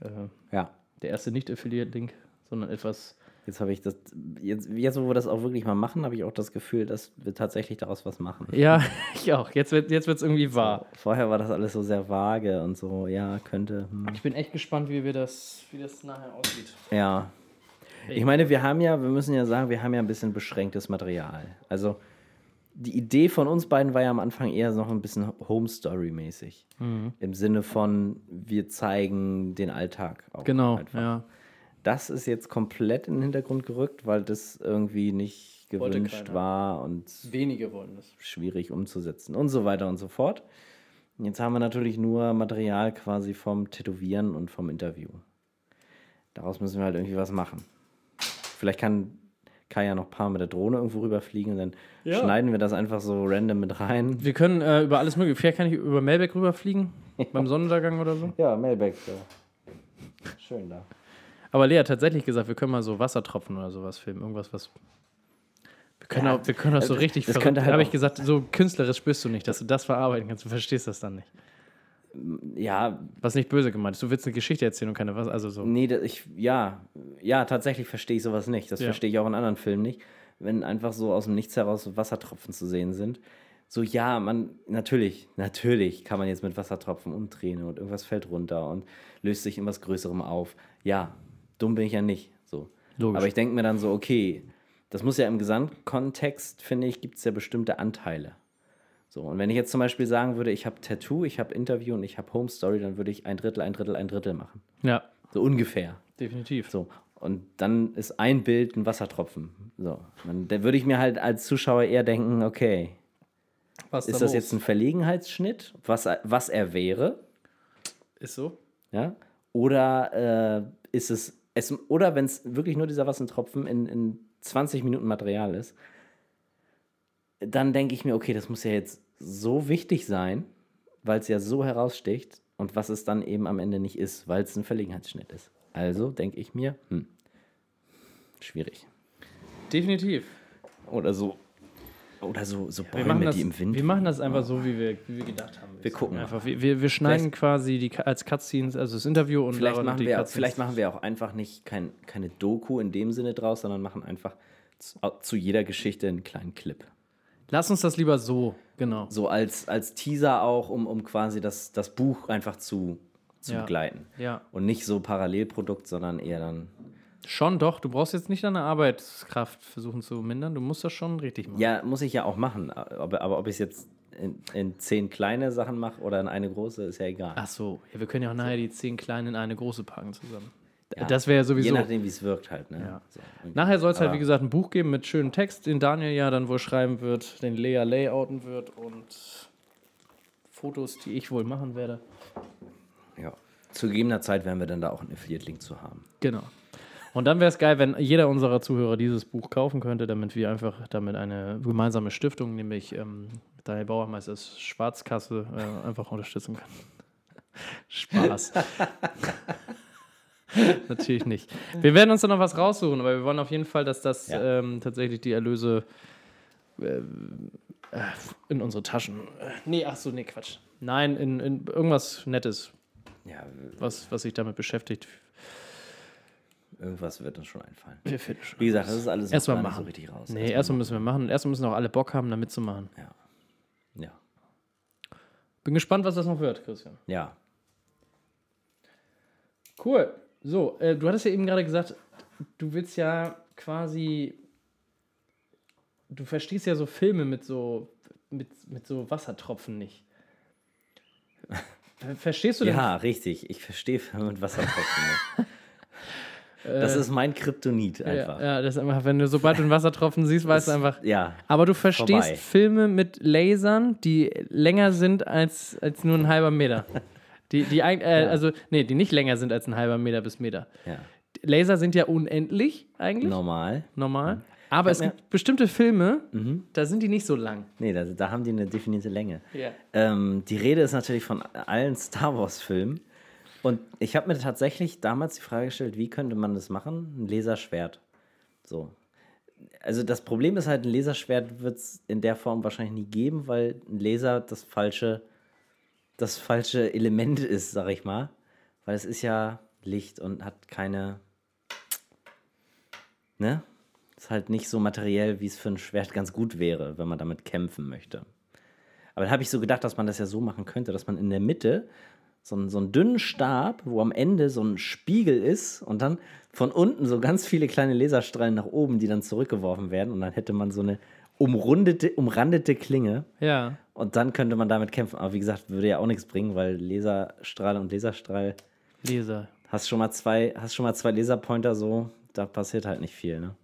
Äh, Ja. der erste Nicht-Affiliate-Link, sondern etwas. Jetzt habe ich das, jetzt, jetzt, wo wir das auch wirklich mal machen, habe ich auch das Gefühl, dass wir tatsächlich daraus was machen. Ja, ich auch. Jetzt wird es jetzt irgendwie wahr. Vorher war das alles so sehr vage und so, ja, könnte. Hm. Ich bin echt gespannt, wie wir das, wie das nachher aussieht. Ja. Ich meine, wir haben ja, wir müssen ja sagen, wir haben ja ein bisschen beschränktes Material. Also die Idee von uns beiden war ja am Anfang eher noch ein bisschen Home Story-mäßig. Im Sinne von, wir zeigen den Alltag auch. Genau, einfach. ja. Das ist jetzt komplett in den Hintergrund gerückt, weil das irgendwie nicht gewünscht war und Wenige wollen das. schwierig umzusetzen und so weiter und so fort. Jetzt haben wir natürlich nur Material quasi vom Tätowieren und vom Interview. Daraus müssen wir halt irgendwie was machen. Vielleicht kann Kai ja noch ein paar mit der Drohne irgendwo rüberfliegen und dann Ja. schneiden wir das einfach so random mit rein. Wir können äh, über alles mögliche. Vielleicht kann ich über Melbeck rüberfliegen. beim Sonnenuntergang oder so. Ja, Melbeck. Ja. Schön da. Aber Lea hat tatsächlich gesagt, wir können mal so Wassertropfen oder sowas filmen. Irgendwas, was. Wir können, Ja, auch, wir können auch so äh, richtig das verrückt. halt habe ich gesagt, so künstlerisch spürst du nicht, dass du das verarbeiten kannst. Du verstehst das dann nicht. Ja, Was nicht böse gemeint ist. Du willst eine Geschichte erzählen und keine was. Also so. nee, ich, ja, ja, tatsächlich verstehe ich sowas nicht. Das Ja. verstehe ich auch in anderen Filmen nicht. Wenn einfach so aus dem Nichts heraus so Wassertropfen zu sehen sind. So, ja, man, natürlich, natürlich kann man jetzt mit Wassertropfen umdrehen und irgendwas fällt runter und löst sich in was Größerem auf. Ja, dumm bin ich ja nicht. So. Logisch. Aber ich denke mir dann so, okay, das muss ja im Gesamtkontext, finde ich, gibt es ja bestimmte Anteile. So, und wenn ich jetzt zum Beispiel sagen würde, ich habe Tattoo, ich habe Interview und ich habe Home Story, dann würde ich ein Drittel, ein Drittel, ein Drittel machen. Ja, So ungefähr. definitiv. So. Und dann ist ein Bild ein Wassertropfen. So. Und da würde ich mir halt als Zuschauer eher denken, okay, Was ist das jetzt ein Verlegenheitsschnitt, was, er- was er wäre? Ist so? Ja? Oder äh, ist es, es oder wenn es wirklich nur dieser Wassertropfen in, in 20 Minuten Material ist, dann denke ich mir, okay, das muss ja jetzt so wichtig sein, weil es ja so heraussticht und was es dann eben am Ende nicht ist, weil es ein Verlegenheitsschnitt ist. Also denke ich mir, hm, schwierig. Definitiv. Oder so. Oder so, so Wir Bäume, machen, das, die im Wind. wir machen das einfach so, wie wir, wie wir gedacht haben. Wir gucken einfach. Wir, wir, wir schneiden Vielleicht- quasi die, als Cutscenes, also das Interview und Vielleicht machen, die wir, Cutscenes. vielleicht machen wir auch einfach nicht kein, keine Doku in dem Sinne draus, sondern machen einfach zu, zu jeder Geschichte einen kleinen Clip. Lass uns das lieber so, genau. So als, als Teaser auch, um, um quasi das, das Buch einfach zu, zu Ja. begleiten. Ja. Und nicht so Parallelprodukt, sondern eher dann. Schon doch, du brauchst jetzt nicht deine Arbeitskraft versuchen zu mindern, du musst das schon richtig machen. Ja, muss ich ja auch machen. Aber, aber ob ich es jetzt in, in zehn kleine Sachen mache oder in eine große, ist ja egal. Ach so, ja, wir können ja auch nachher die zehn kleinen in eine große packen zusammen. Ja. Das wäre ja sowieso. Je nachdem, wie es wirkt halt. Ne? Ja. So. Nachher soll es halt, wie gesagt, ein Buch geben mit schönem Text, den Daniel ja dann wohl schreiben wird, den Lea layouten wird und Fotos, die ich wohl machen werde. Ja. Zu gegebener Zeit werden wir dann da auch einen Affiliate-Link zu haben. Genau. Und dann wäre es geil, wenn jeder unserer Zuhörer dieses Buch kaufen könnte, damit wir einfach damit eine gemeinsame Stiftung, nämlich ähm, Daniel Bauermeisters Schwarzkasse, äh, einfach unterstützen können. Spaß. Natürlich nicht. Wir werden uns dann noch was raussuchen, aber wir wollen auf jeden Fall, dass das Ja. ähm, tatsächlich die Erlöse äh, äh, in unsere Taschen. Äh, nee, ach so, nee, Quatsch. Nein, in, in irgendwas Nettes, Ja, was, was sich damit beschäftigt. irgendwas wird uns schon einfallen. Wir finden schon. Wie gesagt, das ist alles Erstmal machen. so richtig raus. Nee, erstmal müssen wir machen. Und erstmal müssen auch alle Bock haben, da mitzumachen. Ja. Ja. Bin gespannt, was das noch wird, Christian. Ja. Cool. So, äh, du hattest ja eben gerade gesagt, du willst ja quasi. Du verstehst ja so Filme mit so, mit, mit so Wassertropfen nicht. Ver- Verstehst du denn? Ja, richtig. Ich verstehe Filme mit Wassertropfen nicht. Das ist mein Kryptonit einfach. Äh, Ja, ja, das ist einfach, wenn du sobald du einen Wassertropfen siehst, weißt du einfach. Ja. Aber du verstehst Vorbei. Filme mit Lasern, die länger sind als, als nur ein halber Meter. Die, die, äh, Also, nee, die nicht länger sind als ein halber Meter bis Meter. ja. Laser sind ja unendlich eigentlich, Normal. normal. Aber es gibt bestimmte Filme, da sind die nicht so lang. Nee, da, da haben die eine definierte Länge. Ja. Ähm, die Rede ist natürlich von allen Star Wars-Filmen. Und ich habe mir tatsächlich damals die Frage gestellt, wie könnte man das machen? Ein Laserschwert. So. Also das Problem ist halt, ein Laserschwert wird es in der Form wahrscheinlich nie geben, weil ein Laser das falsche, das falsche Element ist, sag ich mal. Weil es ist ja Licht und hat keine. Ne? Ist halt nicht so materiell, wie es für ein Schwert ganz gut wäre, wenn man damit kämpfen möchte. Aber da habe ich so gedacht, dass man das ja so machen könnte, dass man in der Mitte so einen, so einen dünnen Stab, wo am Ende so ein Spiegel ist und dann von unten so ganz viele kleine Laserstrahlen nach oben, die dann zurückgeworfen werden. Und dann hätte man so eine umrundete, umrandete Klinge Ja. Und dann könnte man damit kämpfen. Aber wie gesagt, würde ja auch nichts bringen, weil Laserstrahl und Laserstrahl, Laser. hast schon mal zwei, hast schon mal zwei Laserpointer so, da passiert halt nicht viel, ne?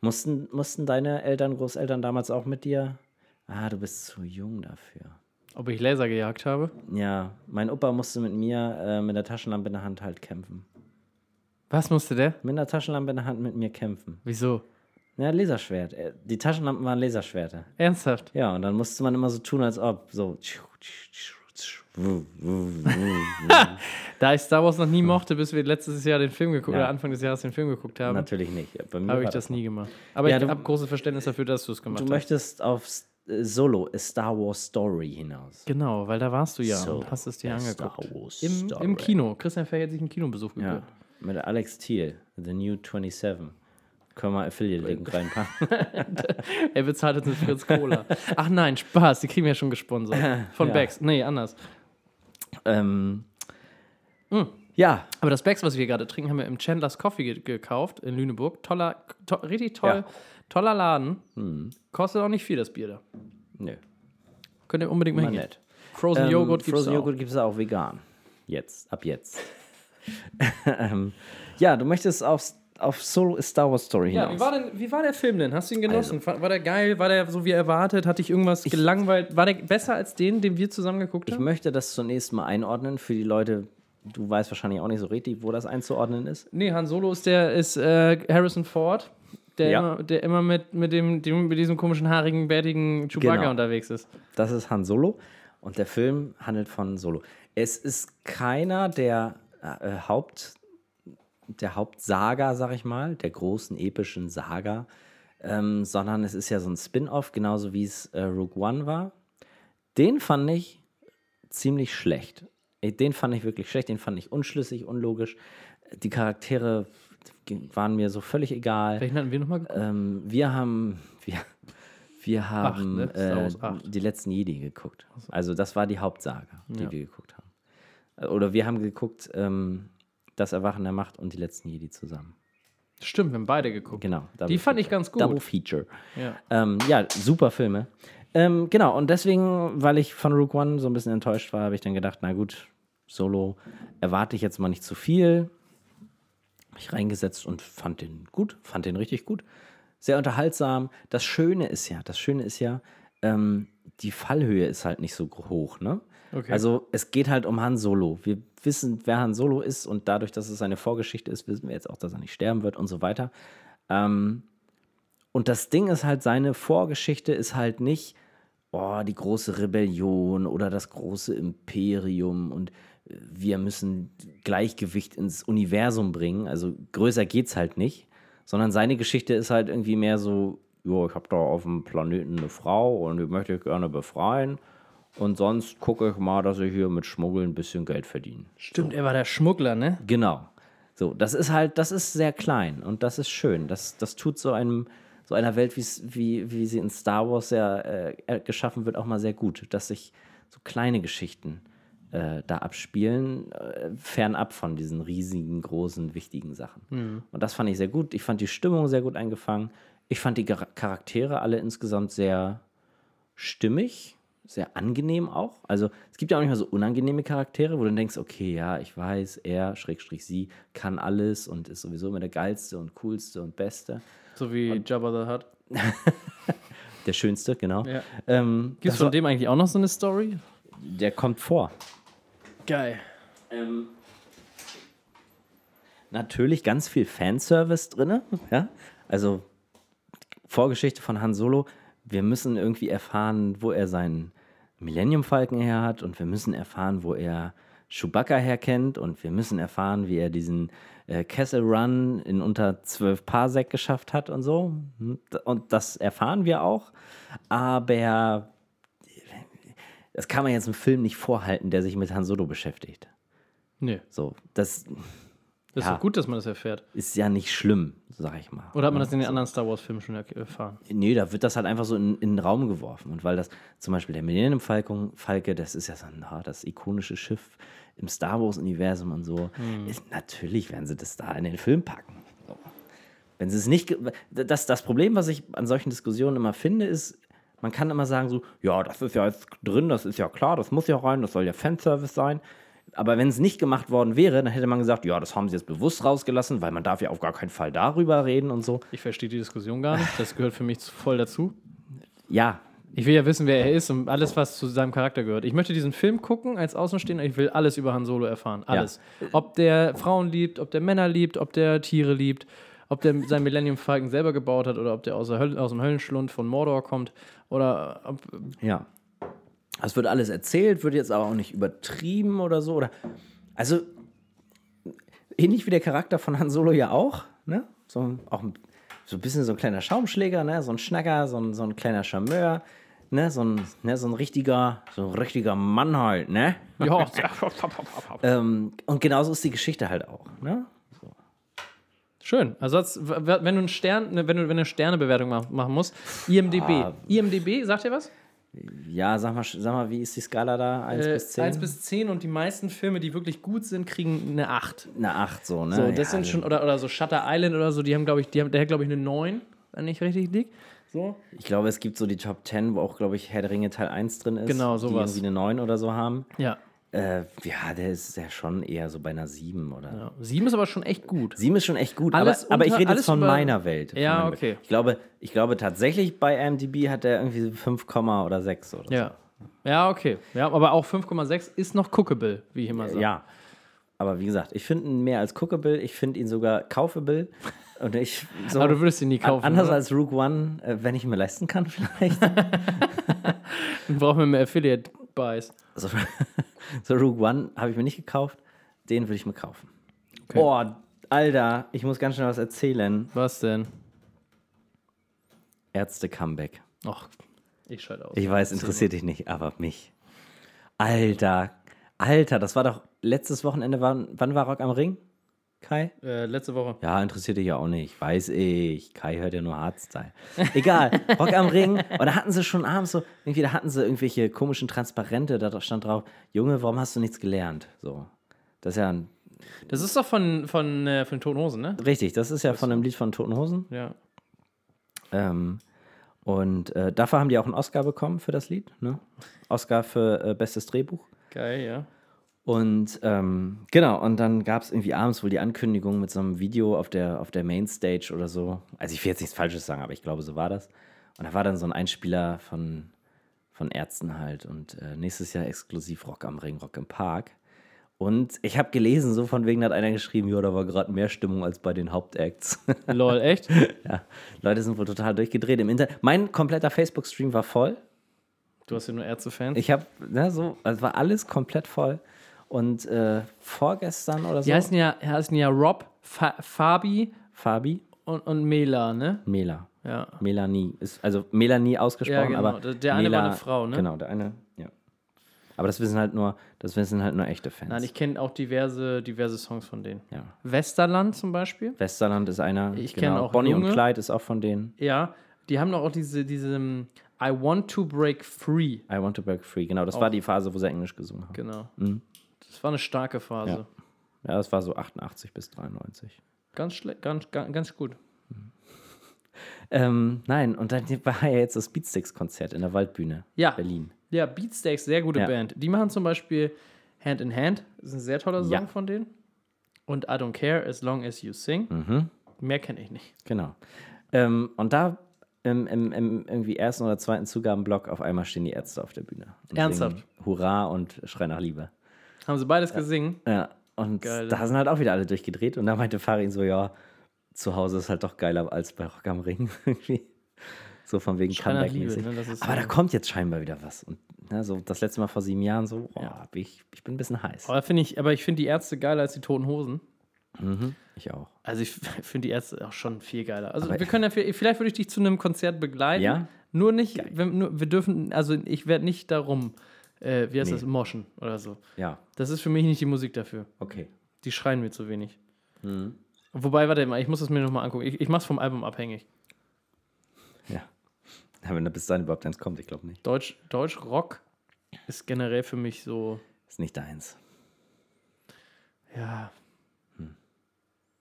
Mussten, mussten deine Eltern, Großeltern damals auch mit dir? Ah, du bist zu jung dafür. Ob ich Laser gejagt habe? Ja, mein Opa musste mit mir äh, mit der Taschenlampe in der Hand halt kämpfen. Was musste der? Mit einer Taschenlampe in der Hand mit mir kämpfen. Wieso? Ja, Laserschwert. Äh, Die Taschenlampen waren Laserschwerter. Ernsthaft? Ja, und dann musste man immer so tun, als ob. So. Da ich Star Wars noch nie mochte, bis wir letztes Jahr den Film geguckt Ja. oder Anfang des Jahres den Film geguckt haben, Natürlich nicht. Bei mir habe ich das nie gemacht. Aber Ja, ich du- habe großes Verständnis dafür, dass du es gemacht Du hast. möchtest auf äh, Solo, A Star Wars Story hinaus. Genau, weil da warst du ja So, und hast es dir angeguckt. Star Wars Im, Story. Im Kino. Christian Fay hat sich einen Kinobesuch Ja, gegönnt. mit Alex Thiel, The New 27. Können wir Affiliate-Link reinpacken. Er bezahlt uns mit Fritz Cola. Ach nein, Spaß, die kriegen wir ja schon gesponsert. Von Ja. Becks. Nee, anders. ähm, Hm. Ja, Aber das Becks, was wir gerade trinken, haben wir im Chandler's Coffee ge gekauft in Lüneburg. Toller, to richtig toll. Ja. Toller Laden. Kostet auch nicht viel, das Bier da. nö, Könnt ihr unbedingt mal hingehen. Frozen Ähm, Joghurt gibt es Frozen auch. Joghurt gibt es auch vegan. Jetzt, ab jetzt. ähm, ja, du möchtest auf, auf Solo Star Wars Story Ja, hinaus. wie war, denn, wie war der Film denn? Hast du ihn genossen? Also- war, der geil? War der so wie erwartet? Hat dich irgendwas gelangweilt? War der besser als den, den wir zusammen geguckt Ich haben? möchte das zunächst mal einordnen für die Leute. Du weißt wahrscheinlich auch nicht so richtig, wo das einzuordnen ist. Nee, Han Solo ist der ist äh, Harrison Ford, der Ja. immer, der immer mit, mit, dem, dem, mit diesem komischen, haarigen, bärtigen Chewbacca Genau. unterwegs ist. Das ist Han Solo und der Film handelt von Solo. Es ist keiner der äh, Haupt der Hauptsaga, sag ich mal, der großen epischen Saga, ähm, sondern es ist ja so ein Spin-off, genauso wie es äh, Rogue One war. Den fand ich ziemlich schlecht. Äh, Den fand ich wirklich schlecht, den fand ich unschlüssig, unlogisch. Die Charaktere waren mir so völlig egal. Welchen hatten wir nochmal geguckt? Ähm, wir haben, wir, wir haben ne? Star äh, Wars acht. die letzten Jedi geguckt. Also das war die Hauptsaga, die Ja. wir geguckt haben. Äh, Oder wir haben geguckt, ähm, das Erwachen der Macht und die letzten Jedi zusammen. Stimmt, wir haben beide geguckt. Genau. Die fand ich ganz gut. Double Feature. Ja. Ähm, ja, super Filme. Ähm, genau, und deswegen, weil ich von Rogue One so ein bisschen enttäuscht war, habe ich dann gedacht, na gut, Solo erwarte ich jetzt mal nicht zu viel. Ich reingesetzt und fand den gut, fand den richtig gut. Sehr unterhaltsam. Das Schöne ist ja, das Schöne ist ja, ähm, die Fallhöhe ist halt nicht so hoch, ne? Okay. Also es geht halt um Han Solo. Wir wissen, wer Han Solo ist und dadurch, dass es eine Vorgeschichte ist, wissen wir jetzt auch, dass er nicht sterben wird und so weiter. Ähm, und das Ding ist halt, seine Vorgeschichte ist halt nicht, oh, die große Rebellion oder das große Imperium und äh, wir müssen Gleichgewicht ins Universum bringen. Also größer geht's halt nicht, sondern seine Geschichte ist halt irgendwie mehr so, ja, ich habe da auf dem Planeten eine Frau und die möchte ich gerne befreien. Und sonst gucke ich mal, dass ich hier mit Schmuggeln ein bisschen Geld verdiene. Stimmt, er war der Schmuggler, ne? Genau. So, das ist halt, das ist sehr klein und das ist schön. Das, das tut so einem, so einer Welt, wie, wie sie in Star Wars ja äh, geschaffen wird, auch mal sehr gut, dass sich so kleine Geschichten äh, da abspielen, äh, fernab von diesen riesigen, großen, wichtigen Sachen. Und das fand ich sehr gut. Ich fand die Stimmung sehr gut eingefangen. Ich fand die Char- Charaktere alle insgesamt sehr stimmig, sehr angenehm auch. Also es gibt ja auch nicht mal so unangenehme Charaktere, wo du denkst, okay, ja, ich weiß, er, Schrägstrich sie, kann alles und ist sowieso immer der geilste und coolste und beste. So wie Jabba the Hutt. Der schönste, genau. Ja. Ähm, Gibt es von war- dem eigentlich auch noch so eine Story? der kommt vor. Geil. Ähm, natürlich ganz viel Fanservice drin. Ja? Also Vorgeschichte von Han Solo. Wir müssen irgendwie erfahren, wo er seinen Millennium Falcon her hat und wir müssen erfahren, wo er Chewbacca herkennt und wir müssen erfahren, wie er diesen äh, Kessel Run in unter 12 Parsec geschafft hat und so. Und das erfahren wir auch. Aber das kann man jetzt im Film nicht vorhalten, der sich mit Han Solo beschäftigt. Nee, So, das das ist Ja. doch gut, dass man das erfährt. ist ja nicht schlimm, sag ich mal. Oder hat man das in den anderen Star Wars-Filmen schon er- erfahren? Nee, da wird das halt einfach so in, in den Raum geworfen. Und weil das zum Beispiel der Millennium Falcon, Falke, das ist ja so ein, ah, das ikonische Schiff im Star Wars-Universum und so. Ist, natürlich werden sie das da in den Film packen. So. Wenn sie es nicht. Das, das Problem, was ich an solchen Diskussionen immer finde, ist, man kann immer sagen so, ja, das ist ja jetzt drin, das ist ja klar, das muss ja rein, das soll ja Fanservice sein. Aber wenn es nicht gemacht worden wäre, dann hätte man gesagt, ja, das haben sie jetzt bewusst rausgelassen, weil man darf ja auf gar keinen Fall darüber reden und so. Ich verstehe die Diskussion gar nicht. Das gehört für mich voll dazu. Ja, Ich will ja wissen, wer er ist und alles, was zu seinem Charakter gehört. Ich möchte diesen Film gucken als Außenstehender. Ich will alles über Han Solo erfahren. Alles. Ob der Frauen liebt, ob der Männer liebt, ob der Tiere liebt, ob der sein Millennium Falcon selber gebaut hat oder ob der aus, der Hölle, aus dem Höllenschlund von Mordor kommt oder ob, Ja. Es wird alles erzählt, wird jetzt aber auch nicht übertrieben oder so. Oder, also, ähnlich wie der Charakter von Han Solo ja auch, ne? So, auch ein- so ein bisschen so ein kleiner Schaumschläger, ne? So ein Schnacker, so ein, so ein kleiner Charmeur, ne? So ein, ne? so ein richtiger, so ein richtiger Mann halt, ne? Ja, Ähm, und genauso ist die Geschichte halt auch, ne? schön. Also, als, wenn du, einen Stern, ne, wenn, du, wenn du eine Sternebewertung mach, machen musst, IMDb. Ah. IMDb, sagt ihr was? Ja, sag mal, sag mal, wie ist die Skala da? 1 Äh, bis 10? 1 bis 10 und die meisten Filme, die wirklich gut sind, kriegen eine 8. Eine 8 so, ne? So, das ja, sind schon, oder, oder so Shutter Island oder so, die haben, glaube ich, die haben, der hat, glaube ich, eine 9, wenn ich richtig liege. So. Ich glaube, es gibt so die Top 10, wo auch, glaube ich, Herr der Ringe Teil 1 drin ist. Genau, sowas. Die irgendwie eine 9 oder so haben. Ja. Äh, ja, der ist ja schon eher so bei einer 7 oder. ja. 7 ist aber schon echt gut. 7 ist schon echt gut, Alles aber, aber ich unter- rede jetzt von über- meiner Welt. von Ja, meiner okay. Welt. Ich glaube, ich glaube tatsächlich bei IMDb hat er irgendwie 5, oder 6 oder Ja. Ja, okay. Ja, aber auch 5,6 ist noch cookable, wie ich immer so. sage. Ja. Aber wie gesagt, ich finde ihn mehr als cookable, ich finde ihn sogar kaufable. Und ich, so, Aber du würdest ihn nie kaufen. Anders oder? als Rogue One, äh, wenn ich ihn mir leisten kann, vielleicht. Dann brauchen wir mehr Affiliate-Buys. so, so Rogue One habe ich mir nicht gekauft, den würde ich mir kaufen. Boah, Alter, ich muss ganz schnell was erzählen. Was denn? Ärzte-Comeback. Ach, ich schalte aus. Ich weiß, interessiert dich nicht, aber mich. Alter, Alter, das war doch letztes Wochenende, wann, wann war Rock am Ring? Kai? Äh, letzte Woche. Ja, interessiert dich ja auch nicht, weiß ich. Kai hört ja nur Hardstyle. Egal, Rock am Ring. Und da hatten sie schon abends so, irgendwie, da hatten sie irgendwelche komischen Transparente, da stand drauf, Junge, warum hast du nichts gelernt? So. Das ist ja ein, Das ist doch von, von, äh, von Toten Hosen, ne? richtig, das ist ja von einem Lied von Toten Hosen. Ja. Ähm, und äh, dafür haben die auch einen Oscar bekommen für das Lied. Ne? Oscar für äh, bestes Drehbuch. Geil, ja. Und ähm, genau, und dann gab es irgendwie abends wohl die Ankündigung mit so einem Video auf der, auf der Mainstage oder so. Also ich will jetzt nichts Falsches sagen, aber ich glaube, so war das. Und da war dann so ein Einspieler von, von Ärzten halt. Und äh, nächstes Jahr exklusiv Rock am Ring, Rock im Park. Und ich habe gelesen, so von wegen hat einer geschrieben, ja, da war gerade mehr Stimmung als bei den Hauptacts. Lol, echt? ja, Leute sind wohl total durchgedreht im Internet. Mein kompletter Facebook-Stream war voll. Du hast ja nur Ärzte-Fans. Ich habe, ne, so, also war alles komplett voll. Und äh, vorgestern oder so, Die heißen ja, heißen ja Rob, Fa Fabi Fabi, und, und Mela, ne? Mela. Ja. Melanie ist, also Melanie ausgesprochen, Ja, genau. aber Der- der eine war eine Frau, ne? Genau, der eine, ja. Aber das wissen halt nur, das wissen halt nur echte Fans. Nein, ich kenne auch diverse, diverse Songs von denen. ja. Westerland zum Beispiel. Westerland ist einer. genau. Ich kenn auch Bonnie Junge. und Clyde ist auch von denen. Ja, die haben doch auch diese, diese um, I Want to Break Free. I Want to Break Free. Genau, das war die Phase, wo sie Englisch gesungen haben. Genau. Das war eine starke Phase. Ja. Ja, das war so 88 bis 93. Ganz, ganz, ganz, ganz gut. Ähm, nein, und dann war ja jetzt das Beatsticks-Konzert in der Waldbühne. Ja. Berlin. Ja, Beatsteaks, sehr gute Ja. Band. Die machen zum Beispiel Hand in Hand. Das ist ein sehr toller Song Ja. von denen. Und I Don't Care As Long As You Sing. Mhm. Mehr kenne ich nicht. Genau. Ähm, und da im, im, im irgendwie ersten oder zweiten Zugabenblock auf einmal stehen die Ärzte auf der Bühne. Ernsthaft? Hurra und Schrei nach Liebe. Haben sie beides gesungen? Ja, und Geil. da sind halt auch wieder alle durchgedreht. Und da meinte Farin so, ja, zu Hause ist halt doch geiler als bei Rock am Ring. so von wegen Comeback-mäßig. Ne? Aber so- da kommt jetzt scheinbar wieder was. Und ne, so das letzte Mal vor sieben Jahren so, boah, Ja. ich, ich bin ein bisschen heiß. Aber, ich, aber ich finde die Ärzte geiler als die Toten Hosen. Mhm, ich auch. Also ich finde die Ärzte auch schon viel geiler. Also Aber- wir können ja, viel- vielleicht würde ich dich zu einem Konzert begleiten. Ja? Nur nicht, wir, nur, wir dürfen, also ich werde nicht darum, äh, wie heißt Nee. das, moschen oder so. Ja, Das ist für mich nicht die Musik dafür. okay. Die schreien mir zu wenig. Mhm. Wobei, warte mal, ich muss das mir nochmal angucken. Ich, ich mach's vom Album abhängig. Ja. ja wenn da bis dahin überhaupt eins kommt, ich glaube nicht. Deutsch, Deutsch Rock ist generell für mich so, Ist nicht deins. ja,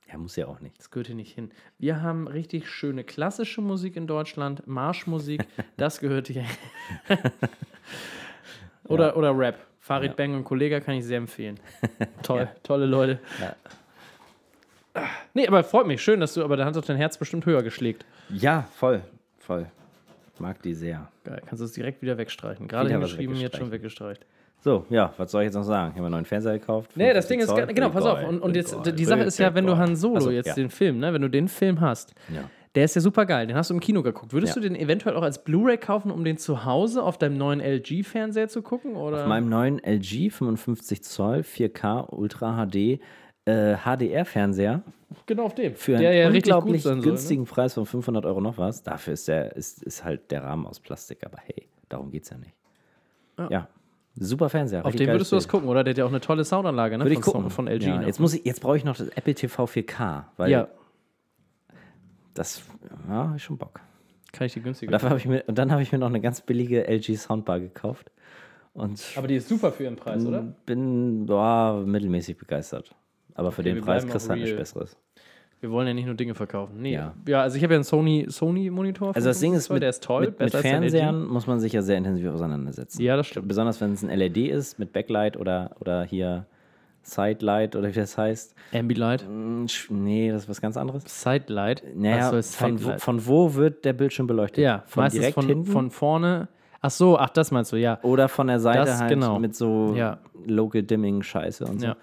Ja, muss ja auch nicht. das gehört hier nicht hin. Wir haben richtig schöne klassische Musik in Deutschland, Marschmusik, das gehört hier. oder, oder Rap. Farid Ja. Bang und Kollega kann ich sehr empfehlen. Toll, tolle Leute. Ja. Nee, aber freut mich. Schön, dass du, aber da hat doch dein Herz bestimmt höher geschlägt. Ja, voll, voll. Mag die sehr. Geil, kannst du es direkt wieder wegstreichen. Gerade Wieder hingeschrieben, jetzt schon weggestreicht. So, ja, was soll ich jetzt noch sagen? Ich habe einen neuen Fernseher gekauft. Nee, das 50 Ding ist, Zoll. ge- genau, pass auf. Und, und jetzt, die Sache ist ja, wenn du. Han Solo so, jetzt ja. den Film, ne, wenn du den Film hast, Ja. Der ist ja super geil. Den hast du im Kino geguckt. Würdest Ja. du den eventuell auch als Blu-ray kaufen, um den zu Hause auf deinem neuen LG-Fernseher zu gucken? Oder? Auf meinem neuen LG 55 Zoll 4K Ultra HD äh, HDR-Fernseher genau auf dem. für einen der ja unglaublich sein soll, ne? günstigen Preis von 500 Euro noch was. Dafür ist, der, ist, ist halt der Rahmen aus Plastik. Aber hey, darum geht es ja nicht. Ja. super Fernseher. Auf geiles würdest du das gucken, oder? Der hat ja auch eine tolle Soundanlage, ne? Würde ich von, gucken. von LG. Ja, ne? jetzt, muss ich, jetzt brauche ich noch das Apple TV 4K, weil ja, das ja, ich schon Bock. kann ich die günstiger. Dafür habe ich mir, und dann habe ich mir noch eine ganz billige LG Soundbar gekauft. Und Aber die ist super für ihren Preis, oder? bin boah, mittelmäßig begeistert. Aber für Okay, den Preis kriegst du halt nichts. Besseres. Wir wollen ja nicht nur Dinge verkaufen. Nee. Ja, Ja. also ich habe ja einen Sony, Sony Monitor. Also das Ding ist, mit, der ist toll, mit, mit. Fernsehern muss man sich ja sehr intensiv auseinandersetzen. Ja, das stimmt. Besonders wenn es ein LED ist mit Backlight oder, oder hier Sidelight oder wie das heißt. Ambilight. Sch- Nee, das ist was ganz anderes. Sidelight. Naja, Was soll von, wo, Sidelight? von wo wird der Bildschirm beleuchtet? ja, von meistens direkt von, hinten von vorne. Ach so, ach, das meinst du, ja. oder von der Seite Das, halt genau. mit so Ja. Local Dimming Scheiße und so. Ja.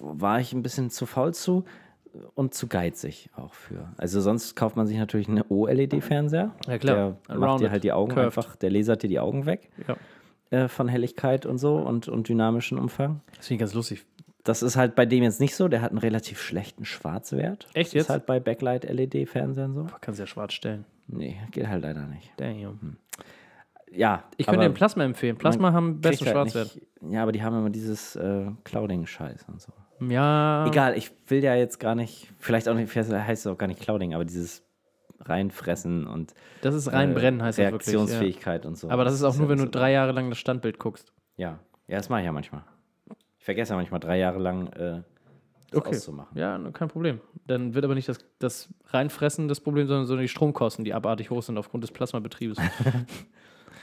War ich ein bisschen zu faul zu und zu geizig auch für. Also sonst kauft man sich natürlich einen OLED-Fernseher. Ja, klar. Der macht dir halt die Augen curved. einfach, der lasert dir die Augen weg ja. Äh, von Helligkeit und so und, und dynamischen Umfang. Das finde ich ganz lustig. Das ist halt bei dem jetzt nicht so, der hat einen relativ schlechten Schwarzwert. Echt das jetzt? Ist halt bei Backlight-LED-Fernsehern so. Kannst ja schwarz stellen. Nee, geht halt leider nicht. Damn. Ja, Ich könnte den Plasma empfehlen. Plasma haben besten halt Schwarzwert. nicht- Ja, aber die haben immer dieses äh, Clouding-Scheiß und so. Ja. Egal, ich will ja jetzt gar nicht, vielleicht auch nicht, vielleicht heißt es auch gar nicht Clouding, aber dieses reinfressen und Das ist reinbrennen, heißt das wirklich. Ja. Reaktionsfähigkeit und so. Aber das ist auch nur, ja wenn du drei Jahre lang das Standbild guckst. Ja, ja, das mache ich ja manchmal. Ich vergesse ja manchmal drei Jahre lang äh, das Okay. auszumachen. Ja, kein Problem. Dann wird aber nicht das, das Reinfressen das Problem, sondern, sondern die Stromkosten, die abartig hoch sind aufgrund des Plasmabetriebes.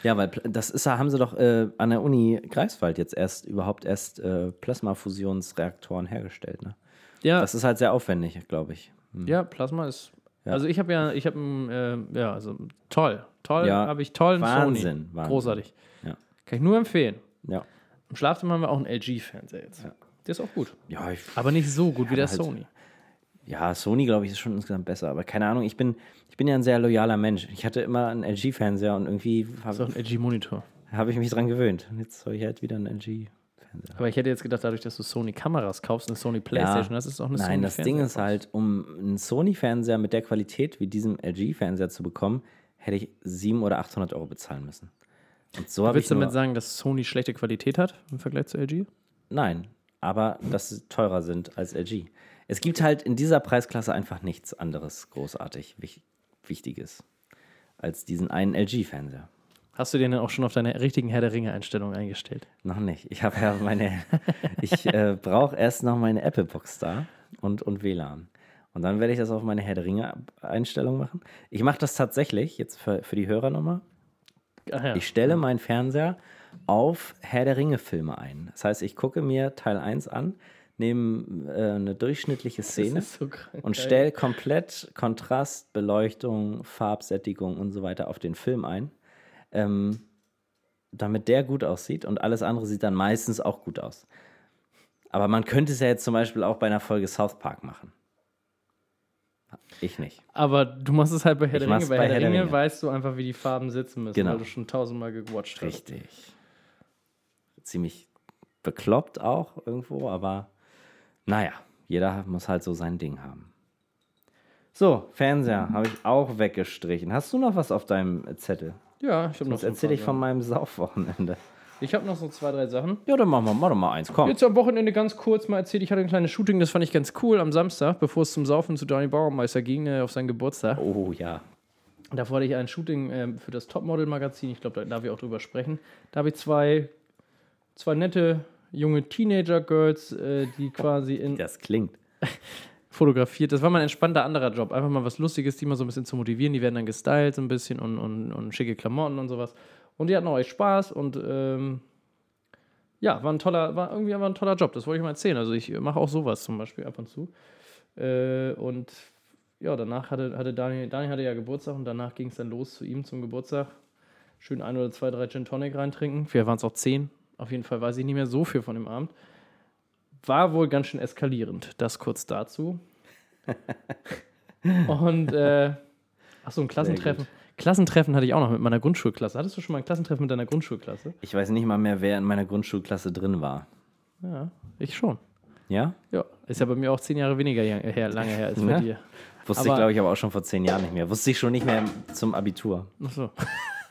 Ja, weil das ist, haben sie doch äh, an der Uni Greifswald jetzt erst überhaupt erst äh, Plasmafusionsreaktoren hergestellt. Ne? ja, Das ist halt sehr aufwendig, glaube ich. Hm. ja, Plasma ist. Ja. Also ich habe ja, ich habe äh, ja, also toll, toll, Ja, habe ich tollen Wahnsinn, Sony, Wahnsinn. großartig. Ja. Kann ich nur empfehlen. Ja. Im Schlafzimmer haben wir auch einen LG-Fernseher jetzt. Ja. Der ist auch gut, Ja, ich, aber nicht so gut wie der halt- Sony. ja, Sony, glaube ich, ist schon insgesamt besser. Aber keine Ahnung, ich bin, ich bin ja ein sehr loyaler Mensch. Ich hatte immer einen LG-Fernseher und irgendwie Das ist auch habe ein LG-Monitor. hab ich mich dran gewöhnt. Und jetzt habe ich halt wieder einen LG-Fernseher. Aber ich hätte jetzt gedacht, dadurch, dass du Sony-Kameras kaufst, eine Sony Playstation, das ist auch eine Sony Nein, das Ding ist halt, um einen Sony-Fernseher mit der Qualität wie diesem LG-Fernseher zu bekommen, hätte ich 700 oder 800 Euro bezahlen müssen. Und so habe ich Willst du damit sagen, dass Sony schlechte Qualität hat im Vergleich zu LG? Nein, aber dass sie teurer sind als LG. Es gibt halt in dieser Preisklasse einfach nichts anderes großartig wich Wichtiges als diesen einen LG-Fernseher. Hast du den dann auch schon auf deine richtigen Herr der Ringe-Einstellung eingestellt? Noch nicht. Ich habe ja meine, ich äh, brauche erst noch meine Apple-Box da und, und WLAN. Und dann werde ich das auf meine Herr der Ringe-Einstellung machen. Ich mache das tatsächlich, jetzt für, für die Hörer nochmal. Ja. Ich stelle meinen Fernseher auf Herr der Ringe-Filme ein. Das heißt, ich gucke mir Teil 1 an, nehme äh, eine durchschnittliche Szene so krank, und stelle komplett Kontrast, Beleuchtung, Farbsättigung und so weiter auf den Film ein, ähm, damit der gut aussieht und alles andere sieht dann meistens auch gut aus. Aber man könnte es ja jetzt zum Beispiel auch bei einer Folge South Park machen. Ich nicht. Aber du machst es halt bei Herr Ich der Ringe. Bei, Herr Herr der Ringe Ringe. weißt du einfach, wie die Farben sitzen müssen, Genau. weil du schon tausendmal gewatcht hast. Richtig. Ziemlich bekloppt auch irgendwo, aber naja, jeder muss halt so sein Ding haben. So, Fernseher habe ich auch weggestrichen. Hast du noch was auf deinem Zettel? Ja, ich habe noch ein erzähle ich von meinem Saufwochenende. Ich habe noch so zwei, drei Sachen. Ja, dann machen wir mach doch mal eins, komm. Jetzt am Wochenende ganz kurz mal erzählt, ich hatte ein kleines Shooting, das fand ich ganz cool am Samstag, bevor es zum Saufen zu Daniel Bauermeister ging, äh, auf seinen Geburtstag. Oh ja. Davor hatte ich ein Shooting ähm, für das Topmodel-Magazin. Ich glaube, da darf ich auch drüber sprechen. Da habe ich zwei, zwei nette junge Teenager-Girls, äh, die quasi in Das klingt. fotografiert. Das war mal ein entspannter anderer Job. Einfach mal was Lustiges, die mal so ein bisschen zu motivieren. Die werden dann gestylt so ein bisschen und, und, und schicke Klamotten und sowas. Und die hatten auch echt Spaß und ähm, ja, war ein toller, war irgendwie aber ein toller Job. Das wollte ich mal erzählen. Also ich mache auch sowas zum Beispiel ab und zu. Äh, und ja, danach hatte, hatte Daniel, Daniel hatte ja Geburtstag und danach ging es dann los zu ihm zum Geburtstag. Schön ein oder zwei, drei Gin Tonic reintrinken. Wir waren es auch zehn. Auf jeden Fall weiß ich nicht mehr so viel von dem Abend. War wohl ganz schön eskalierend. Das kurz dazu. Und, äh, ach so, ein Klassentreffen. Klassentreffen hatte ich auch noch mit meiner Grundschulklasse. Hattest du schon mal ein Klassentreffen mit deiner Grundschulklasse? Ich weiß nicht mal mehr, wer in meiner Grundschulklasse drin war. Ja, ich schon. Ja? Ja, ist ja bei mir auch zehn Jahre weniger her, lange her als bei Ja. dir. Wusste Aber- ich, glaube ich, aber auch schon vor zehn Jahren nicht mehr. Wusste ich schon nicht mehr zum Abitur. Ach so.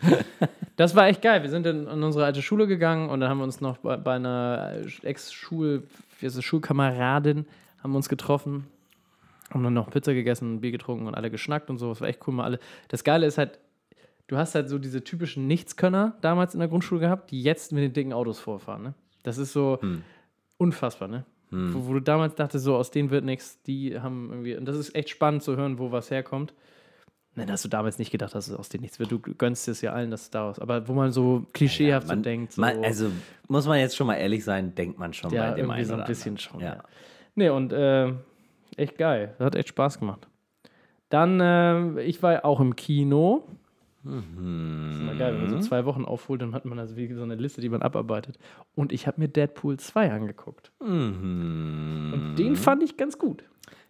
Das war echt geil. Wir sind in, in unsere alte Schule gegangen und dann haben wir uns noch bei, bei einer Ex-Schul, es, Schulkameradin, haben uns getroffen, haben dann noch Pizza gegessen, Bier getrunken und alle geschnackt und so. Das war echt cool. Mal alle. Das Geile ist halt, du hast halt so diese typischen Nichtskönner damals in der Grundschule gehabt, die jetzt mit den dicken Autos vorfahren. Ne? Das ist so unfassbar, ne? Wo, wo du damals dachtest, so aus denen wird nichts, die haben irgendwie, und das ist echt spannend zu hören, wo was herkommt. Nein, hast du damals nicht gedacht, dass es aus denen nichts wird. Du gönnst es ja allen, dass es daraus. Aber wo man so klischeehaft so Man- denkt. So, Man, also muss man jetzt schon mal ehrlich sein, denkt man schon ja, bei dem irgendwie einen so ein bisschen anderen. schon. Ja. Ja. Nee, und äh, echt geil. Das hat echt Spaß gemacht. Dann, äh, ich war auch im Kino. Das ist immer geil, wenn man Mhm. so zwei Wochen aufholt, dann hat man also wie so eine Liste, die man abarbeitet. Und ich habe mir Deadpool 2 angeguckt. Mhm. Und den fand ich ganz gut.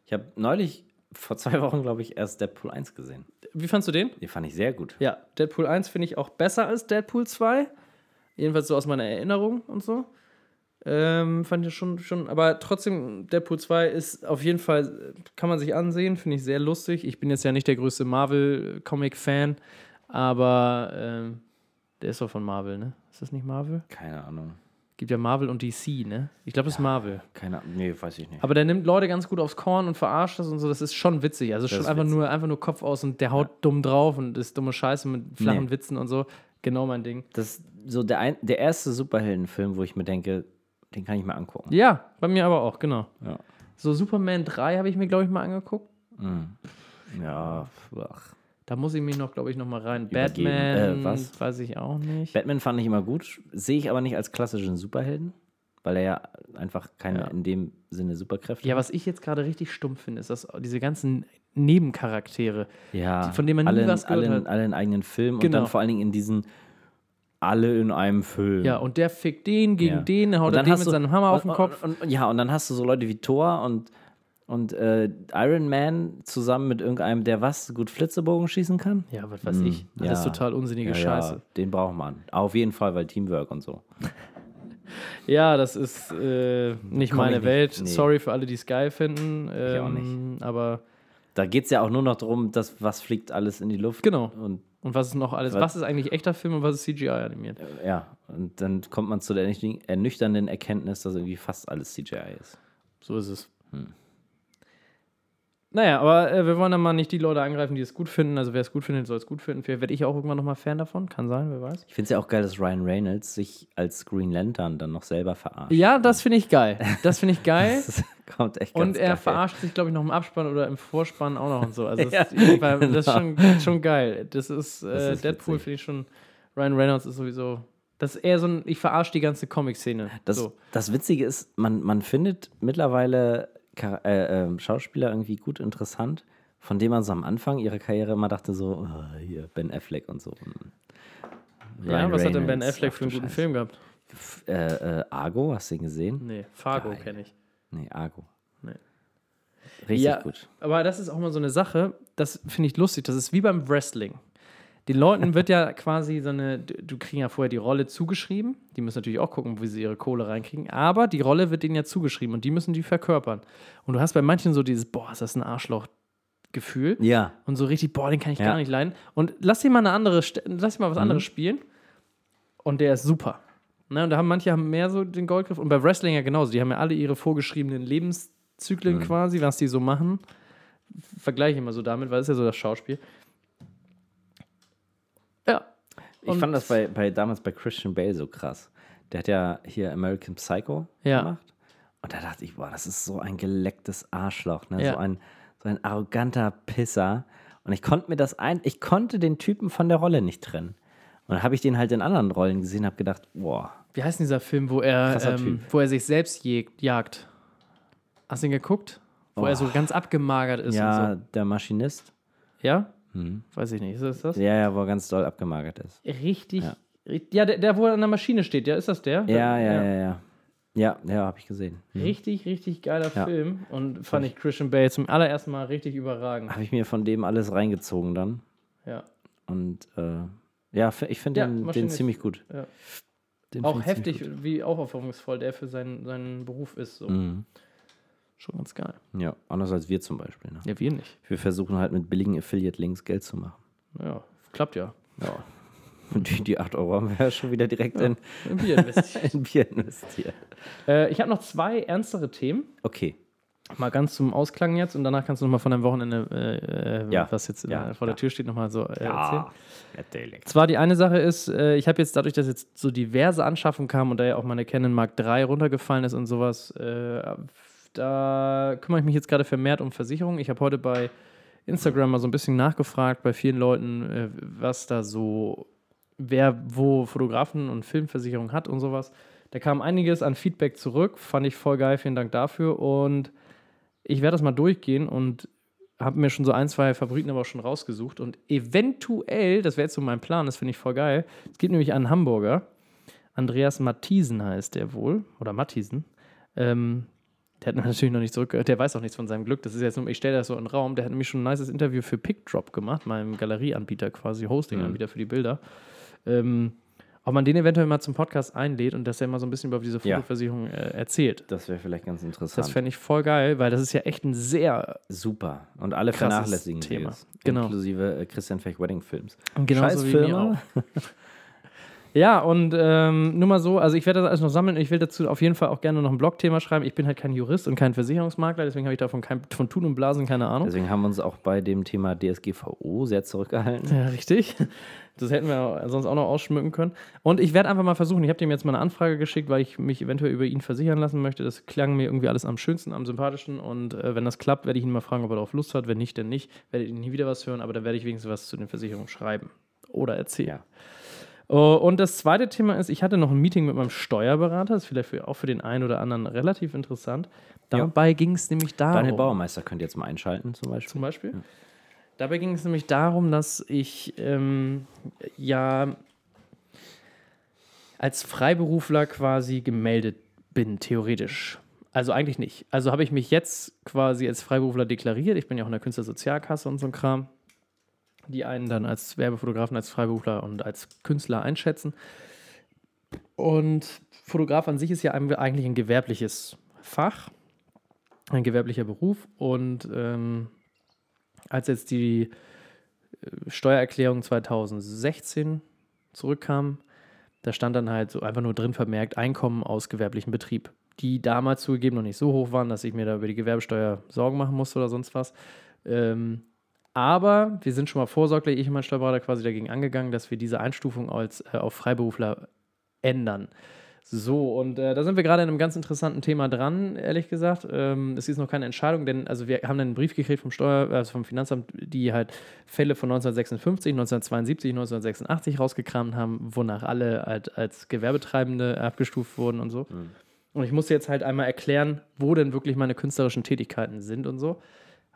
Ich habe neulich, vor zwei Wochen, glaube ich, erst Deadpool 1 gesehen. Wie fandst du den? Den fand ich sehr gut. Ja, Deadpool 1 finde ich auch besser als Deadpool 2. Jedenfalls so aus meiner Erinnerung und so. Ähm, fand ich schon, schon, aber trotzdem, Deadpool 2 ist auf jeden Fall, kann man sich ansehen, finde ich sehr lustig. Ich bin jetzt ja nicht der größte Marvel-Comic-Fan, aber ähm, der ist doch von Marvel, ne? Ist das nicht Marvel? Keine Ahnung. Gibt ja Marvel und DC, ne? Ich glaube, das ist Marvel. Keine Ahnung. Nee, weiß ich nicht. Aber der nimmt Leute ganz gut aufs Korn und verarscht das und so. Das ist schon witzig. Also schon ist einfach witzig. nur, einfach nur Kopf aus und der haut dumm drauf und ist dumme Scheiße mit flachen Nee. Witzen und so. Genau mein Ding. Das ist so der, ein, der erste Superheldenfilm, wo ich mir denke, den kann ich mir angucken. Ja, bei mir aber auch, genau. Ja. So Superman 3 habe ich mir, glaube ich, mal angeguckt. Ja, ach. Da muss ich mich noch, glaube ich, noch mal rein. Übergeben. Batman, Äh, was? weiß ich auch nicht. Batman fand ich immer gut, sehe ich aber nicht als klassischen Superhelden, weil er ja einfach keine Ja. in dem Sinne Superkräfte Ja, hat. was ich jetzt gerade richtig stumpf finde, ist, dass diese ganzen Nebencharaktere, Ja, die- von denen man nie alle, was gehört alle, hat. alle einen eigenen Film und Genau. dann vor allen Dingen in diesen alle in einem Film. ja, und der fickt den gegen Ja. den, haut Und dann den hast mit du- seinem Hammer auf und, den Kopf. Und, und, ja, und dann hast du so Leute wie Thor und, und äh, Iron Man zusammen mit irgendeinem, der was, gut Flitzebogen schießen kann. ja, was weiß ich. Das ja. ist total unsinnige Ja, Scheiße. Ja, den braucht man. Auf jeden Fall, weil Teamwork und so. Ja, das ist äh, nicht Komm ich meine nicht- Welt. nee. Sorry für alle, die es geil finden. auch Ähm, aber Da geht es ja auch nur noch darum, dass was fliegt alles in die Luft. Genau. Und und was ist noch alles? Was- Was ist eigentlich echter Film und was ist CGI animiert? ja, und dann kommt man zu der ernüchtern- ernüchternden Erkenntnis, dass irgendwie fast alles CGI ist. So ist es. Hm. Naja, aber äh, wir wollen dann mal nicht die Leute angreifen, die es gut finden. Also wer es gut findet, soll es gut finden. Vielleicht werde ich auch irgendwann nochmal Fan davon. Kann sein, wer weiß. Ich finde es ja auch geil, dass Ryan Reynolds sich als Green Lantern dann noch selber verarscht. Ja, das finde ich geil. Das finde ich geil. Das kommt echt Und er geil. verarscht sich, glaube ich, noch im Abspann oder im Vorspann auch noch und so. Also das, Ja, ist, weil das ist schon, schon geil. Das ist, äh, Das ist Deadpool, finde ich schon. Ryan Reynolds ist sowieso. Das ist eher so ein, ich verarsche die ganze Comic-Szene. Das, so. das Witzige ist, man, man findet mittlerweile Char- äh, ähm, Schauspieler irgendwie gut interessant, von denen man so am Anfang ihrer Karriere immer dachte, so, oh, hier, Ben Affleck und so. Ja, Ryan was hat denn Ben Reynolds, Affleck ach für einen guten Scheiße. Film gehabt? F- Äh, äh, Argo, hast du ihn gesehen? Nee, Fargo kenne ich. Nee, Argo. Nee. Richtig Ja, gut. aber das ist auch mal so eine Sache, das finde ich lustig. Das ist wie beim Wrestling. Den Leuten wird ja quasi so eine, du kriegen ja vorher die Rolle zugeschrieben. Die müssen natürlich auch gucken, wie sie ihre Kohle reinkriegen. Aber die Rolle wird denen ja zugeschrieben und die müssen die verkörpern. Und du hast bei manchen so dieses, boah, ist das ein Arschloch-Gefühl. Ja, Und so richtig, boah, den kann ich Ja. gar nicht leiden. Und lass dir mal eine andere, lass dir mal was anderes spielen. Und der ist super. Ne, und da haben manche haben mehr so den Goldgriff. Und bei Wrestling ja genauso. Die haben ja alle ihre vorgeschriebenen Lebenszyklen quasi, was die so machen. Vergleiche ich immer so damit, weil es ist ja so das Schauspiel. Ja. ich Und- fand das bei, bei damals bei Christian Bale so krass. Der hat ja hier American Psycho Ja. gemacht. Und da dachte ich, boah, das ist so ein gelecktes Arschloch, ne? Ja. so, ein, so ein arroganter Pisser. Und ich konnte mir das ein, ich konnte den Typen von der Rolle nicht trennen. Und dann habe ich den halt in anderen Rollen gesehen, habe gedacht, boah, Wie heißt denn dieser Film, wo er, ähm, wo er sich selbst jagt? Hast du ihn geguckt? Wo er so ganz abgemagert ist ja, und so. der Maschinist. Ja? Weiß ich nicht. Ist das das? Ja, ja, wo er ganz doll abgemagert ist. Richtig. Ja, ja der, der, wo er an der Maschine steht, ja, ist das der? Ja, ja, ja, ja. Ja, ja, habe ich gesehen. Mhm. Richtig, richtig geiler Ja. Film. Und fand ich Christian Bale zum allerersten Mal richtig überragend. Habe ich mir von dem alles reingezogen dann. Ja. Und äh, ja, ich finde Ja, den, den ziemlich gut. Ja. Den Auch heftig, wie aufopferungsvoll der für seinen, seinen Beruf ist. So. Mhm. Schon ganz geil. Ja, anders als wir zum Beispiel. Ne? Ja, wir nicht. Wir versuchen halt mit billigen Affiliate-Links Geld zu machen. Ja, klappt ja. Ja. Und die, die 8 Euro haben wir ja schon wieder direkt in, Im Bier investiert. in Bier investiert. äh, ich habe noch zwei ernstere Themen. Okay. Mal ganz zum Ausklang jetzt und danach kannst du noch mal von deinem Wochenende, äh, äh, Ja. was jetzt äh, Ja, vor der ja. Tür steht, noch mal so äh, erzählen. natürlich. Zwar die eine Sache ist, äh, ich habe jetzt dadurch, dass jetzt so diverse Anschaffungen kamen und da ja auch meine Canon Mark III runtergefallen ist und sowas, äh, da kümmere ich mich jetzt gerade vermehrt um Versicherungen. Ich habe heute bei Instagram mal so ein bisschen nachgefragt bei vielen Leuten, äh, was da so, wer wo Fotografen und Filmversicherung hat und sowas. Da kam einiges an Feedback zurück, fand ich voll geil, vielen Dank dafür und ich werde das mal durchgehen und habe mir schon so ein, zwei Favoriten aber auch schon rausgesucht. Und eventuell, das wäre jetzt so mein Plan, das finde ich voll geil. Es gibt nämlich einen Hamburger, Andreas Matthiesen heißt der wohl, oder Matthiesen. Ähm, der hat natürlich noch nicht zurückgehört, der weiß auch nichts von seinem Glück. Das ist jetzt nur, ich stelle das so in den Raum. Der hat nämlich schon ein nices Interview für PickDrop gemacht, meinem Galerieanbieter quasi, Hosting-Anbieter für die Bilder. Ähm, ob man den eventuell mal zum Podcast einlädt und dass er mal so ein bisschen über diese Ja. Fotoversicherung äh, erzählt. Das wäre vielleicht ganz interessant. Das fände ich voll geil, weil das ist ja echt ein sehr Super. Und alle vernachlässigen Thema. das. Genau. Inklusive äh, Christian Fech Wedding Films. Genauso Scheiß wie mir Firma. Ja, und ähm, nur mal so, also ich werde das alles noch sammeln. Ich will dazu auf jeden Fall auch gerne noch ein Blogthema schreiben. Ich bin halt kein Jurist und kein Versicherungsmakler, deswegen habe ich davon kein, von Tun und Blasen keine Ahnung. Deswegen haben wir uns auch bei dem Thema DSGVO sehr zurückgehalten. Ja, richtig. Das hätten wir sonst auch noch ausschmücken können. Und ich werde einfach mal versuchen, ich habe dem jetzt mal eine Anfrage geschickt, weil ich mich eventuell über ihn versichern lassen möchte. Das klang mir irgendwie alles am schönsten, am sympathischsten. Und äh, wenn das klappt, werde ich ihn mal fragen, ob er darauf Lust hat. Wenn nicht, dann nicht. Werdet ihr nie wieder was hören, aber da werde ich wenigstens was zu den Versicherungen schreiben oder erzählen. Ja. Oh, und das zweite Thema ist, ich hatte noch ein Meeting mit meinem Steuerberater. Das ist vielleicht für, auch für den einen oder anderen relativ interessant. Dabei ging es nämlich darum. Daniel Baumeister könnt ihr jetzt mal einschalten, zum Beispiel. Zum Beispiel. Dabei ging es nämlich darum, dass ich ähm, ja als Freiberufler quasi gemeldet bin, theoretisch. Also eigentlich nicht. Also habe ich mich jetzt quasi als Freiberufler deklariert. Ich bin ja auch in der Künstlersozialkasse und so ein Kram, die einen dann als Werbefotografen, als Freiberufler und als Künstler einschätzen. Und Fotograf an sich ist ja eigentlich ein gewerbliches Fach, ein gewerblicher Beruf. Und ähm, als jetzt die äh, Steuererklärung 2016 zurückkam, da stand dann halt so einfach nur drin vermerkt Einkommen aus gewerblichem Betrieb, die damals zugegeben noch nicht so hoch waren, dass ich mir da über die Gewerbesteuer Sorgen machen musste oder sonst was. Ähm, aber wir sind schon mal vorsorglich, ich und mein Steuerberater quasi dagegen angegangen, dass wir diese Einstufung als, äh, auf Freiberufler ändern. So, und äh, da sind wir gerade in einem ganz interessanten Thema dran, ehrlich gesagt. Ähm, es ist noch keine Entscheidung, denn also wir haben dann einen Brief gekriegt vom Steuer, also vom Finanzamt, die halt Fälle von 1956, 1972, 1986 rausgekramt haben, wonach alle halt als Gewerbetreibende abgestuft wurden und so. Und ich musste jetzt halt einmal erklären, wo denn wirklich meine künstlerischen Tätigkeiten sind und so.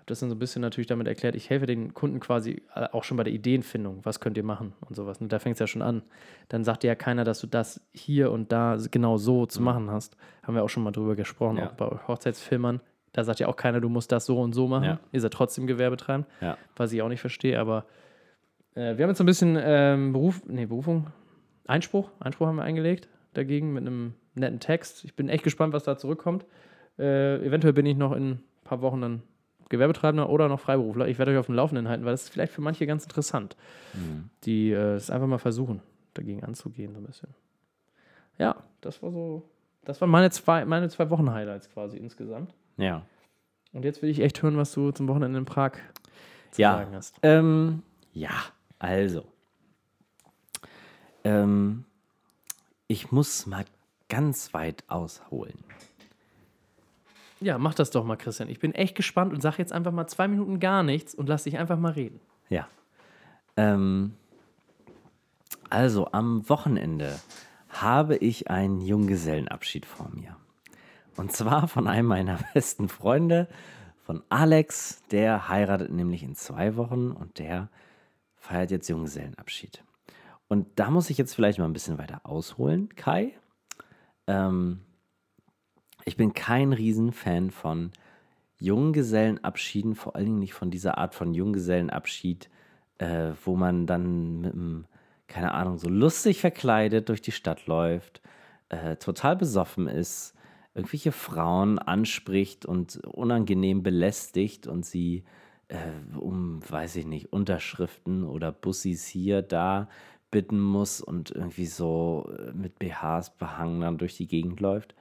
Habe das dann so ein bisschen natürlich damit erklärt, ich helfe den Kunden quasi äh, auch schon bei der Ideenfindung. Was könnt ihr machen und sowas. Und da fängt es ja schon an. Dann sagt dir ja keiner, dass du das hier und da genau so zu machen hast. Haben wir auch schon mal drüber gesprochen, Ja. auch bei Hochzeitsfilmern. Da sagt ja auch keiner, du musst das so und so machen. Ja. Ihr seid trotzdem Gewerbetreibend, Ja. was ich auch nicht verstehe. Aber äh, wir haben jetzt so ein bisschen ähm, Beruf, nee, Berufung, Einspruch, Einspruch haben wir eingelegt dagegen mit einem netten Text. Ich bin echt gespannt, was da zurückkommt. Äh, eventuell bin ich noch in ein paar Wochen dann Gewerbetreibender oder noch Freiberufler. Ich werde euch auf dem Laufenden halten, weil das ist vielleicht für manche ganz interessant, die äh, es einfach mal versuchen, dagegen anzugehen, so ein bisschen. Ja, das war so, das waren meine zwei, meine zwei Wochen Highlights quasi insgesamt. Ja. Und jetzt will ich echt hören, was du zum Wochenende in Prag zu Ja. sagen hast. Ähm, ja, also. Ähm, ich muss mal ganz weit ausholen. Ja, mach das doch mal, Christian. Ich bin echt gespannt und sag jetzt einfach mal zwei Minuten gar nichts und lass dich einfach mal reden. Ja. Ähm, also am Wochenende habe ich einen Junggesellenabschied vor mir. Und zwar von einem meiner besten Freunde, von Alex. Der heiratet nämlich in zwei Wochen und der feiert jetzt Junggesellenabschied. Und da muss ich jetzt vielleicht mal ein bisschen weiter ausholen, Kai. Ähm, Ich bin kein Riesenfan von Junggesellenabschieden, vor allen Dingen nicht von dieser Art von Junggesellenabschied, äh, wo man dann mit einem, keine Ahnung, so lustig verkleidet durch die Stadt läuft, äh, total besoffen ist, irgendwelche Frauen anspricht und unangenehm belästigt und sie äh, um, weiß ich nicht, Unterschriften oder Bussis hier, da bitten muss und irgendwie so mit BHs behangen dann durch die Gegend läuft.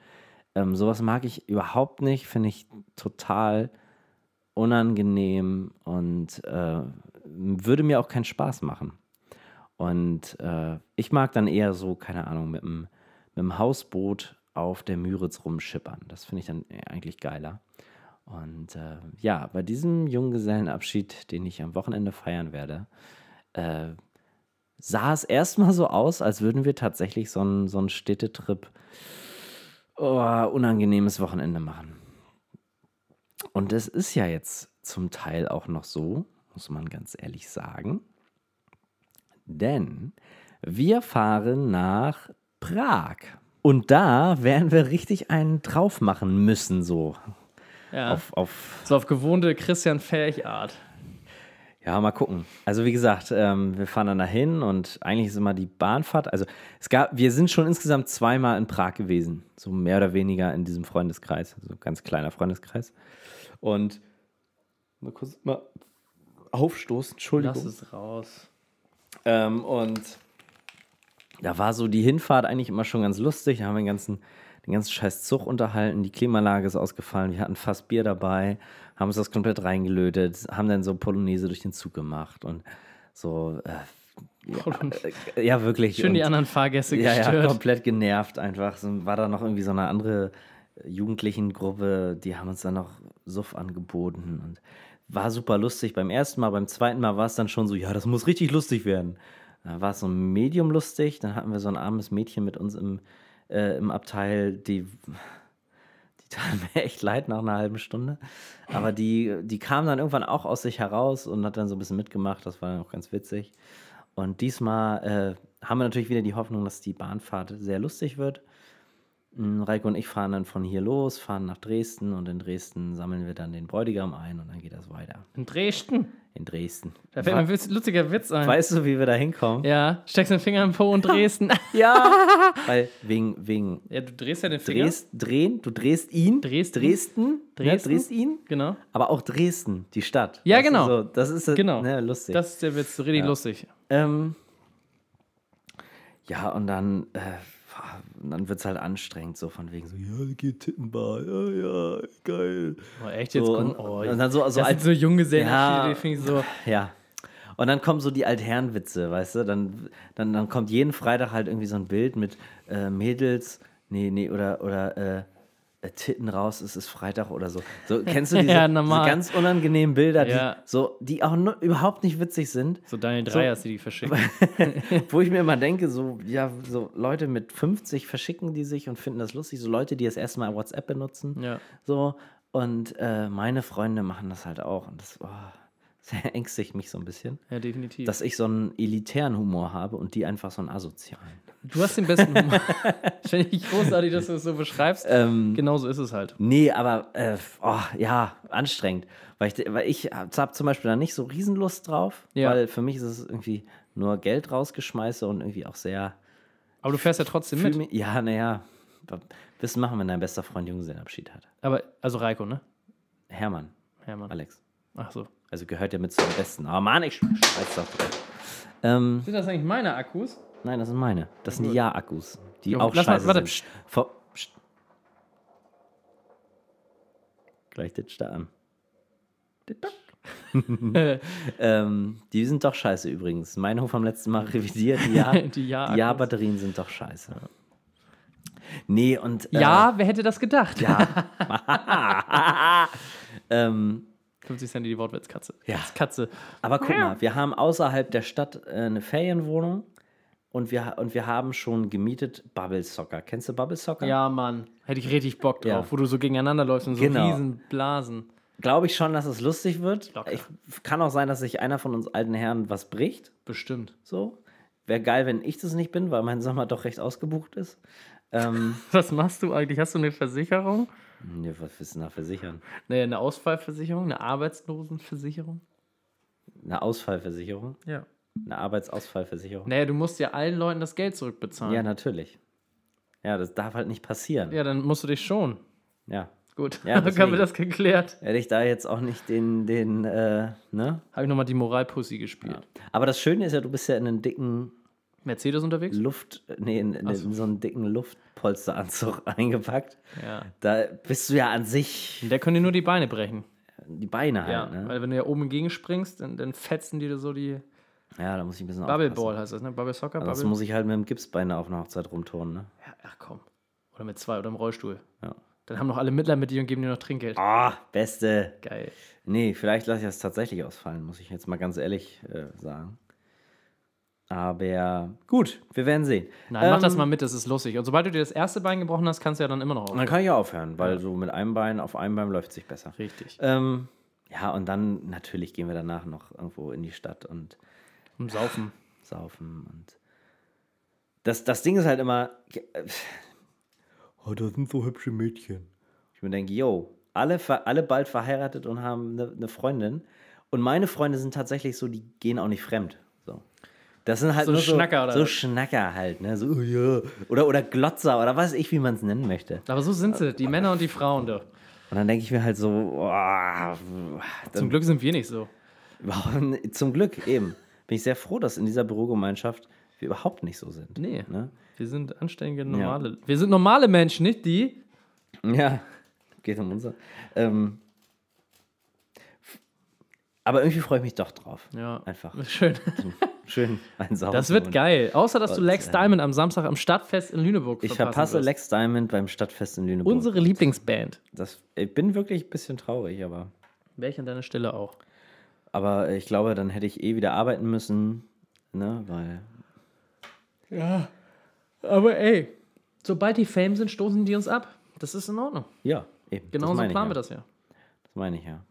Ähm, sowas mag ich überhaupt nicht, finde ich total unangenehm und äh, würde mir auch keinen Spaß machen. Und äh, ich mag dann eher so, keine Ahnung, mit einem, mit dem Hausboot auf der Müritz rumschippern. Das finde ich dann eigentlich geiler. Und äh, ja, bei diesem Junggesellenabschied, den ich am Wochenende feiern werde, äh, sah es erstmal so aus, als würden wir tatsächlich so einen so Städtetrip oh, unangenehmes Wochenende machen. Und es ist ja jetzt zum Teil auch noch so, muss man ganz ehrlich sagen. Denn wir fahren nach Prag. Und da werden wir richtig einen drauf machen müssen, so. Ja. Auf, auf, So auf gewohnte Christian Fähig-Art. Ja, mal gucken. Also wie gesagt, ähm, wir fahren dann dahin und eigentlich ist immer die Bahnfahrt. Also es gab, wir sind schon insgesamt zweimal in Prag gewesen, so mehr oder weniger in diesem Freundeskreis, also ganz kleiner Freundeskreis. Und mal kurz mal aufstoßen, Entschuldigung. Lass es raus. Ähm, und da war so die Hinfahrt eigentlich immer schon ganz lustig. Da haben wir den ganzen, den ganzen scheiß Zug unterhalten. Die Klimaanlage ist ausgefallen. Wir hatten fast Bier dabei, haben uns das komplett reingelötet, haben dann so Polonaise durch den Zug gemacht und so. Äh, ja, äh, ja, wirklich. Schön die und, anderen Fahrgäste ja, gestört. ja, komplett genervt einfach. So, war da noch irgendwie so eine andere Jugendlichen-Gruppe, die haben uns dann noch Suff angeboten und war super lustig beim ersten Mal. Beim zweiten Mal war es dann schon so, ja, das muss richtig lustig werden. Da war es so medium lustig. Dann hatten wir so ein armes Mädchen mit uns im, äh, im Abteil, die, die tat mir echt leid nach einer halben Stunde. Aber die, die kam dann irgendwann auch aus sich heraus und hat dann so ein bisschen mitgemacht. Das war dann auch ganz witzig. Und diesmal äh, haben wir natürlich wieder die Hoffnung, dass die Bahnfahrt sehr lustig wird. Mm, Reiko und ich fahren dann von hier los, fahren nach Dresden und in Dresden sammeln wir dann den Bräutigam ein und dann geht das weiter. In Dresden. In Dresden. Da fällt mir ein witz- lustiger Witz ein. Weißt du, wie wir da hinkommen? ja, steckst den Finger im Po und Dresden. Ja! Weil wegen, wegen ja, du drehst ja den Finger. Dres drehen, du drehst ihn. Dresden. Dresden. Dresden. Ne, drehst ihn. Genau. Aber auch Dresden, die Stadt. Ja, Weißt du, genau. So, das ist Genau. Ne, lustig. Das ist der Witz, richtig lustig. Ähm, ja, und dann, äh, und dann wird es halt anstrengend, so von wegen so, ja, geht Tittenbar, ja, ja, geil. Oh, echt jetzt? So, und, oh, und dann so, so das sind als, so junge Serien, Ja. die finde ich so. ja. Und dann kommen so die Altherrenwitze, weißt du? Dann, dann, dann kommt jeden Freitag halt irgendwie so ein Bild mit äh, Mädels, nee, nee, oder, oder äh, Titten raus, es ist Freitag oder so. So, kennst du diese, Ja, diese ganz unangenehmen Bilder, Ja. die, so, die auch nur, überhaupt nicht witzig sind? So Daniel Dreyers, die die verschicken. Wo ich mir immer denke, so, ja, so Leute mit 50 verschicken die sich und finden das lustig. So Leute, die das erste Mal WhatsApp benutzen. Ja. So. Und äh, meine Freunde machen das halt auch. Und das, oh, das ängstigt mich so ein bisschen. Ja, definitiv. Dass ich so einen elitären Humor habe und die einfach so einen asozialen. Du hast den besten Humor. finde ich großartig, dass du es so beschreibst. Ähm, genau so ist es halt. Nee, aber äh, oh, ja, anstrengend. Weil ich, weil ich habe zum Beispiel da nicht so Riesenlust drauf, Ja. weil für mich ist es irgendwie nur Geld rausgeschmeiße und irgendwie auch sehr. Aber du fährst ja trotzdem mit. mich, ja, naja, wissen machen, wenn dein bester Freund Junggesellenabschied hat. Aber, also Reiko, ne? Hermann, Hermann. Alex. Ach so. Also gehört ja mit zu den Besten. Aber Mann, ich scheiß doch. Ähm, Sind das eigentlich meine Akkus? Nein, das sind meine. Das sind die Ja-Akkus, die Jo, auch lass mal- scheiße warte, sind. pst. Vor, pst. Gleich ditcht da an. Ähm, die sind doch scheiße übrigens. Meine vom letzten Mal revidiert. Die Ja- Die. Ja-Batterien sind doch scheiße. Nee, und. Äh, Ja, wer hätte das gedacht? Ja. ähm, 50 Cent die Wortwitzkatze. Ja. Katze. Aber guck mal, wir haben außerhalb der Stadt äh, eine Ferienwohnung und wir, und wir haben schon gemietet Bubble Soccer. Kennst du Bubble Soccer? Ja, Mann. Hätte ich richtig Bock drauf, Ja. wo du so gegeneinander läufst und so Genau. riesen Blasen. Glaube ich schon, dass es lustig wird. Locker. Ich, kann auch sein, dass sich einer von uns alten Herren was bricht. Bestimmt. So. Wäre geil, wenn ich das nicht bin, weil mein Sommer doch recht ausgebucht ist. Ähm, Was machst du eigentlich? Hast du eine Versicherung? ne, was willst du da versichern? Nee, eine Ausfallversicherung, eine Arbeitslosenversicherung? Eine Ausfallversicherung? Ja. Eine Arbeitsausfallversicherung? Naja, du musst ja allen Leuten das Geld zurückbezahlen. Ja, natürlich. Ja, das darf halt nicht passieren. Ja, dann musst du dich schon. Ja. Gut, Ja, dann haben wir das geklärt. Hätte ich da jetzt auch nicht den, den, äh, ne? Habe ich nochmal die Moralpussy gespielt. Aber das Schöne ist ja, du bist ja in einen dicken Mercedes unterwegs? Luft, nee, in, in, in so einen dicken Luftpolsteranzug eingepackt. Ja. Da bist du ja an sich Der können dir nur die Beine brechen. die Beine halt, Ja, ne? weil wenn du ja oben entgegenspringst, dann, dann fetzen die dir so die Ja, da muss ich ein bisschen Bubble aufpassen. Ball heißt das, ne? Bubble Soccer? Also das Bubble? muss ich halt mit dem Gipsbein auf einer Hochzeit rumturnen, ne? ja, ach komm. Oder mit zwei oder im Rollstuhl. Ja. Dann haben noch alle Mittler mit dir und geben dir noch Trinkgeld. Ah, beste. Geil. Nee, vielleicht lasse ich das tatsächlich ausfallen, muss ich jetzt mal ganz ehrlich äh, sagen. Aber gut, wir werden sehen. Nein, mach das Ähm, mal mit, das ist lustig. Und sobald du dir das erste Bein gebrochen hast, kannst du ja dann immer noch Dann auf. kann ich ja aufhören, weil so mit einem Bein auf einem Bein läuft es sich besser. Richtig. Ähm, ja, und dann natürlich gehen wir danach noch irgendwo in die Stadt und Um Saufen. saufen und das, das Ding ist halt immer, oh, das sind so hübsche Mädchen. Ich mir denke, yo, alle, alle bald verheiratet und haben eine, eine Freundin und meine Freunde sind tatsächlich so, die gehen auch nicht fremd. So. Das sind halt So nur Schnacker, so, oder so was? Schnacker halt, ne? So, oh, ja. oder, oder Glotzer oder was weiß ich, wie man es nennen möchte. Aber so sind sie, die Männer und die Frauen doch. Und dann denke ich mir halt so, oh, Zum dann, Glück sind wir nicht so. zum Glück eben. Bin ich sehr froh, dass in dieser Bürogemeinschaft wir überhaupt nicht so sind. Nee. Ne? Wir sind anständige, normale. Wir sind normale Menschen, nicht die. Ja, geht um unser. Ähm, aber irgendwie freue ich mich doch drauf. Ja. Einfach. Schön. Schön ein Saufen. Das wird geil. Außer, dass du Lex äh, Diamond am Samstag am Stadtfest in Lüneburg Ich verpasse wirst. Lex Diamond beim Stadtfest in Lüneburg. Unsere Lieblingsband. das, ich bin wirklich ein bisschen traurig, aber, Wäre ich an deiner Stelle auch. Aber ich glaube, dann hätte ich eh wieder arbeiten müssen. Ne, weil. Ja. Aber ey, sobald die Fame sind, stoßen die uns ab. Das ist in Ordnung. Ja, eben. Genauso planen wir ja. das ja. Das meine ich ja.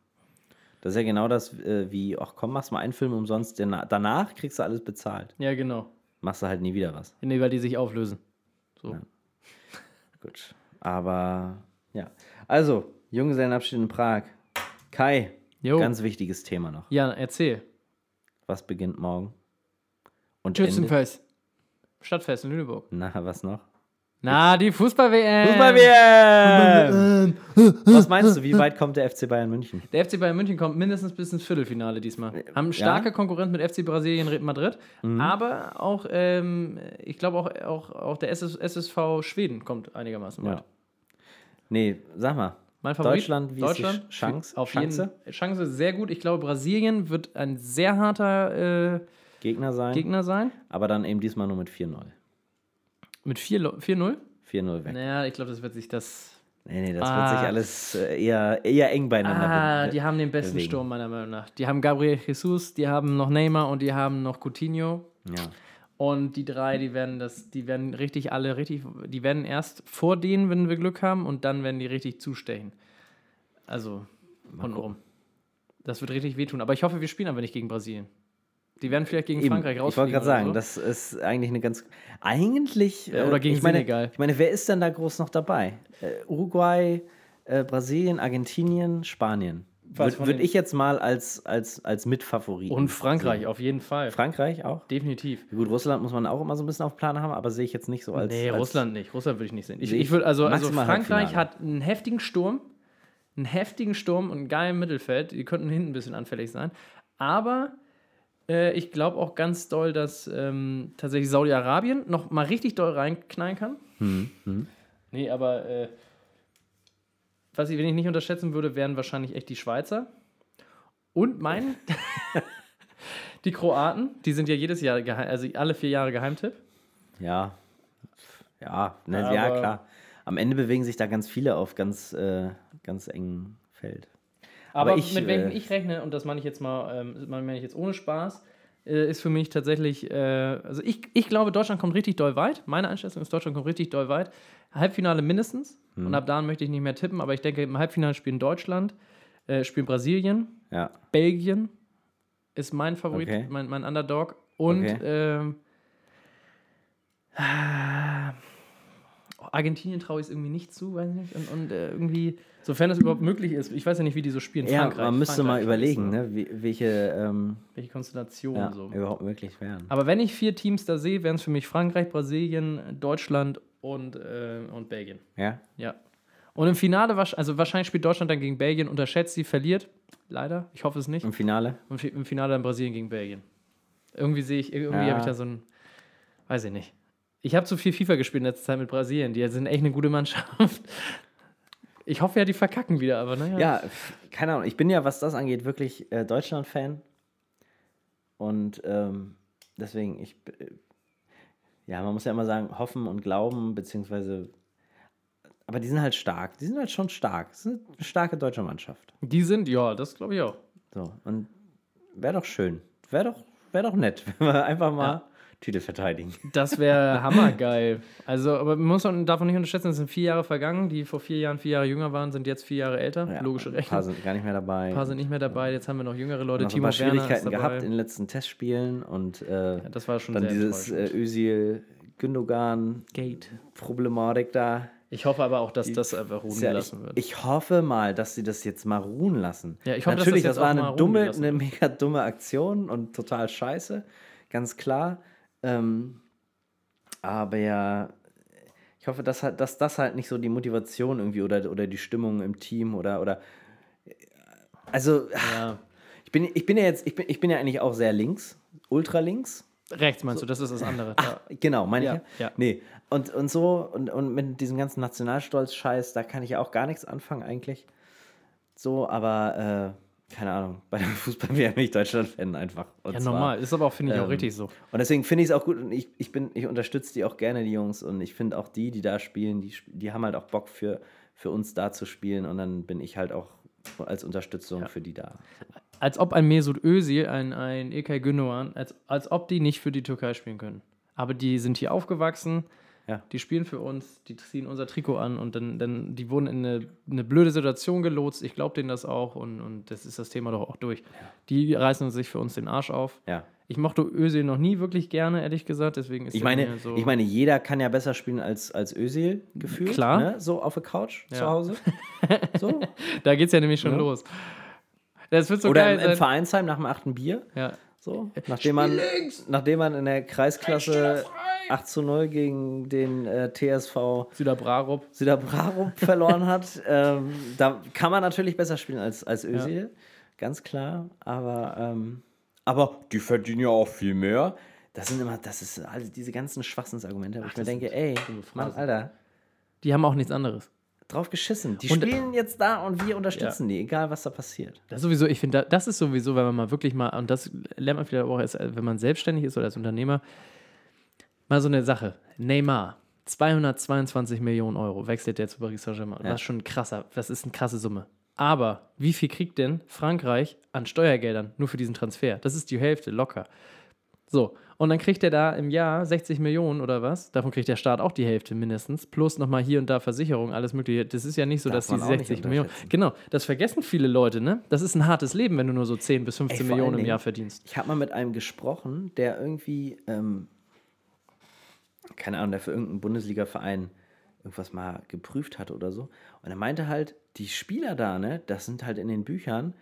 Das ist ja genau das, äh, wie, ach komm, machst mal einen Film umsonst, danach kriegst du alles bezahlt. Ja, genau. Machst du halt nie wieder was. Nee, weil die sich auflösen. So. Gut. Aber ja. Also, Junggesellenabschied in Prag. Kai, Jo. ganz wichtiges Thema noch. Ja, erzähl. Was beginnt morgen? Und? Schützenfest. Stadtfest in Lüneburg. Na, was noch? Na, die Fußball-WM. Fußball-WM! was meinst du, wie weit kommt der FC Bayern München? Der FC Bayern München kommt mindestens bis ins Viertelfinale diesmal. Haben starke Konkurrenz mit FC Brasilien Madrid, Mhm. aber auch, ähm, ich glaube auch, auch, auch der SS, SSV Schweden kommt einigermaßen weit. Ja. Nee, sag mal. Mein Favorit, Deutschland, wie Deutschland, ist Chance? Auf Chance? jeden Chance sehr gut. Ich glaube, Brasilien wird ein sehr harter äh, Gegner sein, Gegner sein. aber dann eben diesmal nur mit 4-0. Mit 4 lo- 4-0. 4-0 weg. Naja, ich glaube, das wird sich das. Nee, nee, das Ah. wird sich alles äh, eher, eher eng beieinander Ah, die haben den besten bewegen. Sturm, meiner Meinung nach. Die haben Gabriel Jesus, die haben noch Neymar und die haben noch Coutinho. Ja. Und die drei, die werden das, die werden richtig alle richtig, die werden erst vor denen, wenn wir Glück haben, und dann werden die richtig zustechen. Also, untenrum. Das wird richtig wehtun. Aber ich hoffe, wir spielen aber nicht gegen Brasilien. Die werden vielleicht gegen Eben, Frankreich ich wollte gerade sagen, oder das ist eigentlich eine ganz. Eigentlich. Ja, oder äh, gegen ich meine, Senegal. Ich meine, wer ist denn da groß noch dabei? Äh, Uruguay, äh, Brasilien, Argentinien, Spanien. Würde würd ich jetzt mal als, als, als Mitfavorit. Und Frankreich, auf jeden Fall. Frankreich auch? Definitiv. Gut, Russland muss man auch immer so ein bisschen auf Plan haben, aber sehe ich jetzt nicht so als. Nee, als Russland nicht. Russland würde ich nicht sehen. Ich, ich würde, also, also Frankreich hat einen heftigen Sturm, einen heftigen Sturm und einen geilen Mittelfeld. Die könnten hinten ein bisschen anfällig sein. Aber äh, ich glaube auch ganz doll, dass ähm, tatsächlich Saudi-Arabien noch mal richtig doll reinknallen kann. Hm, Nee, aber äh, was ich, wenn ich nicht unterschätzen würde, wären wahrscheinlich echt die Schweizer. Und mein, die Kroaten, die sind ja jedes Jahr, geheim, also alle vier Jahre Geheimtipp. Ja. Ja, ne, ja, klar. Am Ende bewegen sich da ganz viele auf ganz, äh, ganz engem Feld. Aber, Aber ich, mit welchem äh, ich rechne, und das meine ich jetzt mal, ähm, meine ich jetzt ohne Spaß, äh, ist für mich tatsächlich, äh, also ich, ich glaube, Deutschland kommt richtig doll weit. Meine Einschätzung ist, Deutschland kommt richtig doll weit. Halbfinale mindestens. Hm. Und ab da möchte ich nicht mehr tippen, aber ich denke, im Halbfinale spielen Deutschland, äh, spielen Brasilien, Ja. Belgien ist mein Favorit, Okay. mein, mein Underdog. Und Okay. Argentinien traue ich es irgendwie nicht zu, weiß ich nicht. Und, und äh, irgendwie, sofern das überhaupt möglich ist, ich weiß ja nicht, wie die so spielen. Ja, Frankreich, man müsste mal Frankreich überlegen, ist, ne, wie, welche ähm, Welche Konstellation ja, so. überhaupt möglich wären. Aber wenn ich vier Teams da sehe, wären es für mich Frankreich, Brasilien, Deutschland und, äh, und Belgien. Ja? Ja. Und im Finale, also wahrscheinlich spielt Deutschland dann gegen Belgien, unterschätzt sie, verliert. Leider. Ich hoffe es nicht. Im Finale? Im Finale dann Brasilien gegen Belgien. Irgendwie sehe ich, irgendwie Ja. habe ich da so ein, weiß ich nicht. Ich habe zu viel FIFA gespielt in letzter Zeit mit Brasilien. Die sind echt eine gute Mannschaft. Ich hoffe ja, die verkacken wieder, aber naja. Ja, keine Ahnung. Ich bin ja, was das angeht, wirklich äh, Deutschland-Fan. Und ähm, deswegen, ich. äh, Ja, man muss ja immer sagen, hoffen und glauben, beziehungsweise. Aber die sind halt stark. Die sind halt schon stark. Das ist eine starke deutsche Mannschaft. Die sind, ja, das glaube ich auch. So, und wäre doch schön. Wäre doch, wär doch nett, wenn wir einfach mal Ja. Titel verteidigen. Das wäre hammergeil. Also, aber man muss man davon nicht unterschätzen, es sind vier Jahre vergangen. Die vor vier Jahren vier Jahre jünger waren, sind jetzt vier Jahre älter. Ja, Logische Ein paar Rechnung. sind gar nicht mehr dabei. Ein paar sind nicht mehr dabei. Jetzt haben wir noch jüngere Leute. noch ein Timo paar Werner Schwierigkeiten gehabt in den letzten Testspielen und äh, Ja, das war schon dann dieses äh. Özil Gündogan Gate. Problematik da. Ich hoffe aber auch, dass das einfach ruhen ja, ich, gelassen wird. ich hoffe mal, dass sie das jetzt mal ruhen lassen. Ja, ich hoffe, dass Natürlich, das das, jetzt auch war eine dumme, eine mega dumme Aktion und total scheiße, ganz klar. Ähm, aber ja, ich hoffe, dass, halt, dass das halt nicht so die Motivation irgendwie oder, oder die Stimmung im Team oder oder also ja. ich bin, ich bin ja jetzt, ich bin, ich bin ja eigentlich auch sehr links, ultra links. Rechts meinst du, das ist das andere. Ja. Genau, meine Ja, ich. ja. Nee. Und, und so, und, und mit diesem ganzen Nationalstolz-Scheiß, da kann ich ja auch gar nichts anfangen eigentlich. So, aber äh, keine Ahnung, bei dem Fußball wäre ich Deutschland-Fan einfach. Und Ja, zwar- normal. Ist aber auch, finde ich, auch ähm, richtig so. Und deswegen finde ich es auch gut und ich, ich bin, ich unterstütze die auch gerne, die Jungs. Und ich finde auch die, die da spielen, die, die haben halt auch Bock für, für uns da zu spielen. Und dann bin ich halt auch als Unterstützung für die da. Als ob ein Mesut Özil, ein, ein Ilkay Gündogan, als, als ob die nicht für die Türkei spielen können. Aber die sind hier aufgewachsen, Ja. die spielen für uns, die ziehen unser Trikot an und dann, dann die wurden in eine, eine blöde Situation gelotst. Ich glaube denen das auch und, und das ist das Thema doch auch durch. Die reißen sich für uns den Arsch auf. Ja. Ich mochte Özil noch nie wirklich gerne, ehrlich gesagt, deswegen ist Ich meine, so ich meine, jeder kann ja besser spielen als, als Özil gefühlt. Klar. Ne? So auf der Couch zu Ja. Hause. So. da geht es ja nämlich schon Ja. los. Das wird so Oder geil im, im. Vereinsheim nach dem achten Bier. Ja. So. Nachdem man, nachdem man in der Kreisklasse 8 zu 0 gegen den äh, TSV Süder Brarup. Süderbrarup verloren hat. Ähm, da kann man natürlich besser spielen als, als Özil. Ganz klar. Aber, ähm, aber die verdienen ja auch viel mehr. Das sind immer, das ist also diese ganzen Schwachsinnsargumente, wo ich mir denke, ey, Mann. Alter, Die haben auch nichts anderes. Drauf geschissen. Die Und- spielen jetzt da und wir unterstützen die, egal was da passiert. Das ist sowieso, ich finde, da- das ist sowieso, wenn man mal wirklich mal, und das lernt man vielleicht auch, als, wenn man selbstständig ist oder als Unternehmer, mal so eine Sache. Neymar, 222 Millionen Euro wechselt der zu Paris Saint-Germain. Ja. Das ist schon ein krasser, das ist eine krasse Summe. Aber wie viel kriegt denn Frankreich an Steuergeldern nur für diesen Transfer? Das ist die Hälfte, locker. So, und dann kriegt er da im Jahr 60 Millionen oder was. Davon kriegt der Staat auch die Hälfte mindestens. Plus nochmal hier und da Versicherung, alles Mögliche. Das ist ja nicht so, Darf dass nicht 60 Millionen. Genau, das vergessen viele Leute, ne? Das ist ein hartes Leben, wenn du nur so 10 bis 15 Ey, Millionen im Jahr verdienst. Ich habe mal mit einem gesprochen, der irgendwie, ähm, keine Ahnung, der für irgendeinen Bundesliga-Verein irgendwas mal geprüft hat oder so. Und er meinte halt, die Spieler da, ne, das sind halt in den Büchern,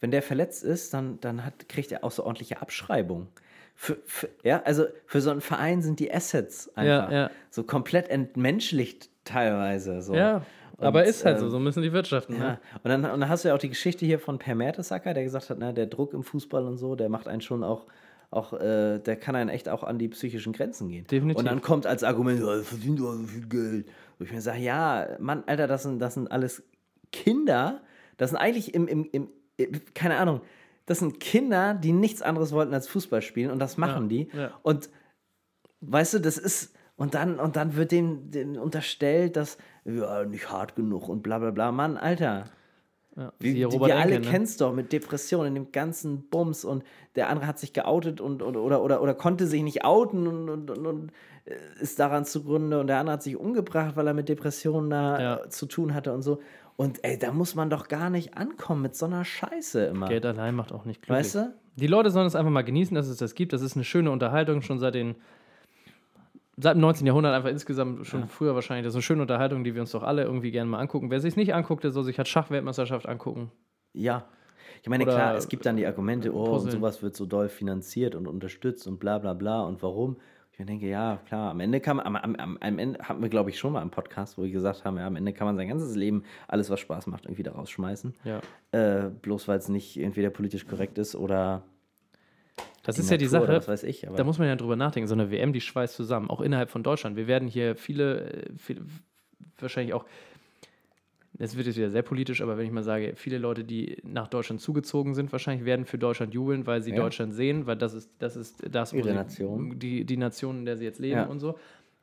wenn der verletzt ist, dann, dann hat, kriegt er außerordentliche Abschreibung. Für, für, ja, also für so einen Verein sind die Assets einfach ja. so komplett entmenschlicht teilweise. So. Ja, aber Und, ist halt so, ähm, so müssen die wirtschaften. ja, Ne? und dann, und dann hast du ja auch die Geschichte hier von Per Mertesacker, der gesagt hat, na, der Druck im Fußball und so, der macht einen schon auch, auch äh, der kann einen echt auch an die psychischen Grenzen gehen. Definitiv. Und dann kommt als Argument, ja, verdient doch so viel Geld. Wo ich mir sage, ja, Mann, Alter, das sind, das sind alles Kinder, das sind eigentlich im, im, im keine Ahnung, das sind Kinder, die nichts anderes wollten als Fußball spielen und das machen Ja, die. ja. Und weißt du, das ist, und dann, und dann wird dem, dem unterstellt, dass, ja, nicht hart genug und bla bla bla. Mann, Alter. Ja. Wie, die, Robert wir alle Enke, ne? kennen es doch mit Depressionen, dem ganzen Bums und der andere hat sich geoutet und, und oder, oder, oder konnte sich nicht outen und, und, und, und äh, ist daran zugrunde und der andere hat sich umgebracht, weil er mit Depressionen da Ja. zu tun hatte und so. Und ey, da muss man doch gar nicht ankommen mit so einer Scheiße immer. Geld allein macht auch nicht glücklich. Weißt du? Die Leute sollen es einfach mal genießen, dass es das gibt. Das ist eine schöne Unterhaltung schon seit den seit dem 19. Jahrhundert einfach insgesamt schon früher wahrscheinlich. Das ist eine schöne Unterhaltung, die wir uns doch alle irgendwie gerne mal angucken. Wer sich nicht anguckt, der soll sich halt Schachweltmeisterschaft angucken. Ja. Ich meine, Oder klar, es gibt dann die Argumente, oh, sowas wird so doll finanziert und unterstützt und bla bla bla und warum. Ich denke, ja, klar, am Ende kann man, am, am, am, Ende hatten wir, glaube ich, schon mal im Podcast, wo wir gesagt haben, ja, am Ende kann man sein ganzes Leben, alles, was Spaß macht, irgendwie da rausschmeißen. Ja. Äh, bloß weil es nicht entweder politisch korrekt ist oder Das ist ja die Natur Sache. was weiß ich. Aber Da muss man ja drüber nachdenken. So eine WM, die schweißt zusammen, auch innerhalb von Deutschland. Wir werden hier viele, äh, viele wahrscheinlich auch, das wird jetzt wieder sehr politisch, aber wenn ich mal sage, viele Leute, die nach Deutschland zugezogen sind, wahrscheinlich werden für Deutschland jubeln, weil sie Ja. Deutschland sehen, weil das ist das, ist das wo Ihre Nation. Die, die Nation, in der sie jetzt leben Ja. und so.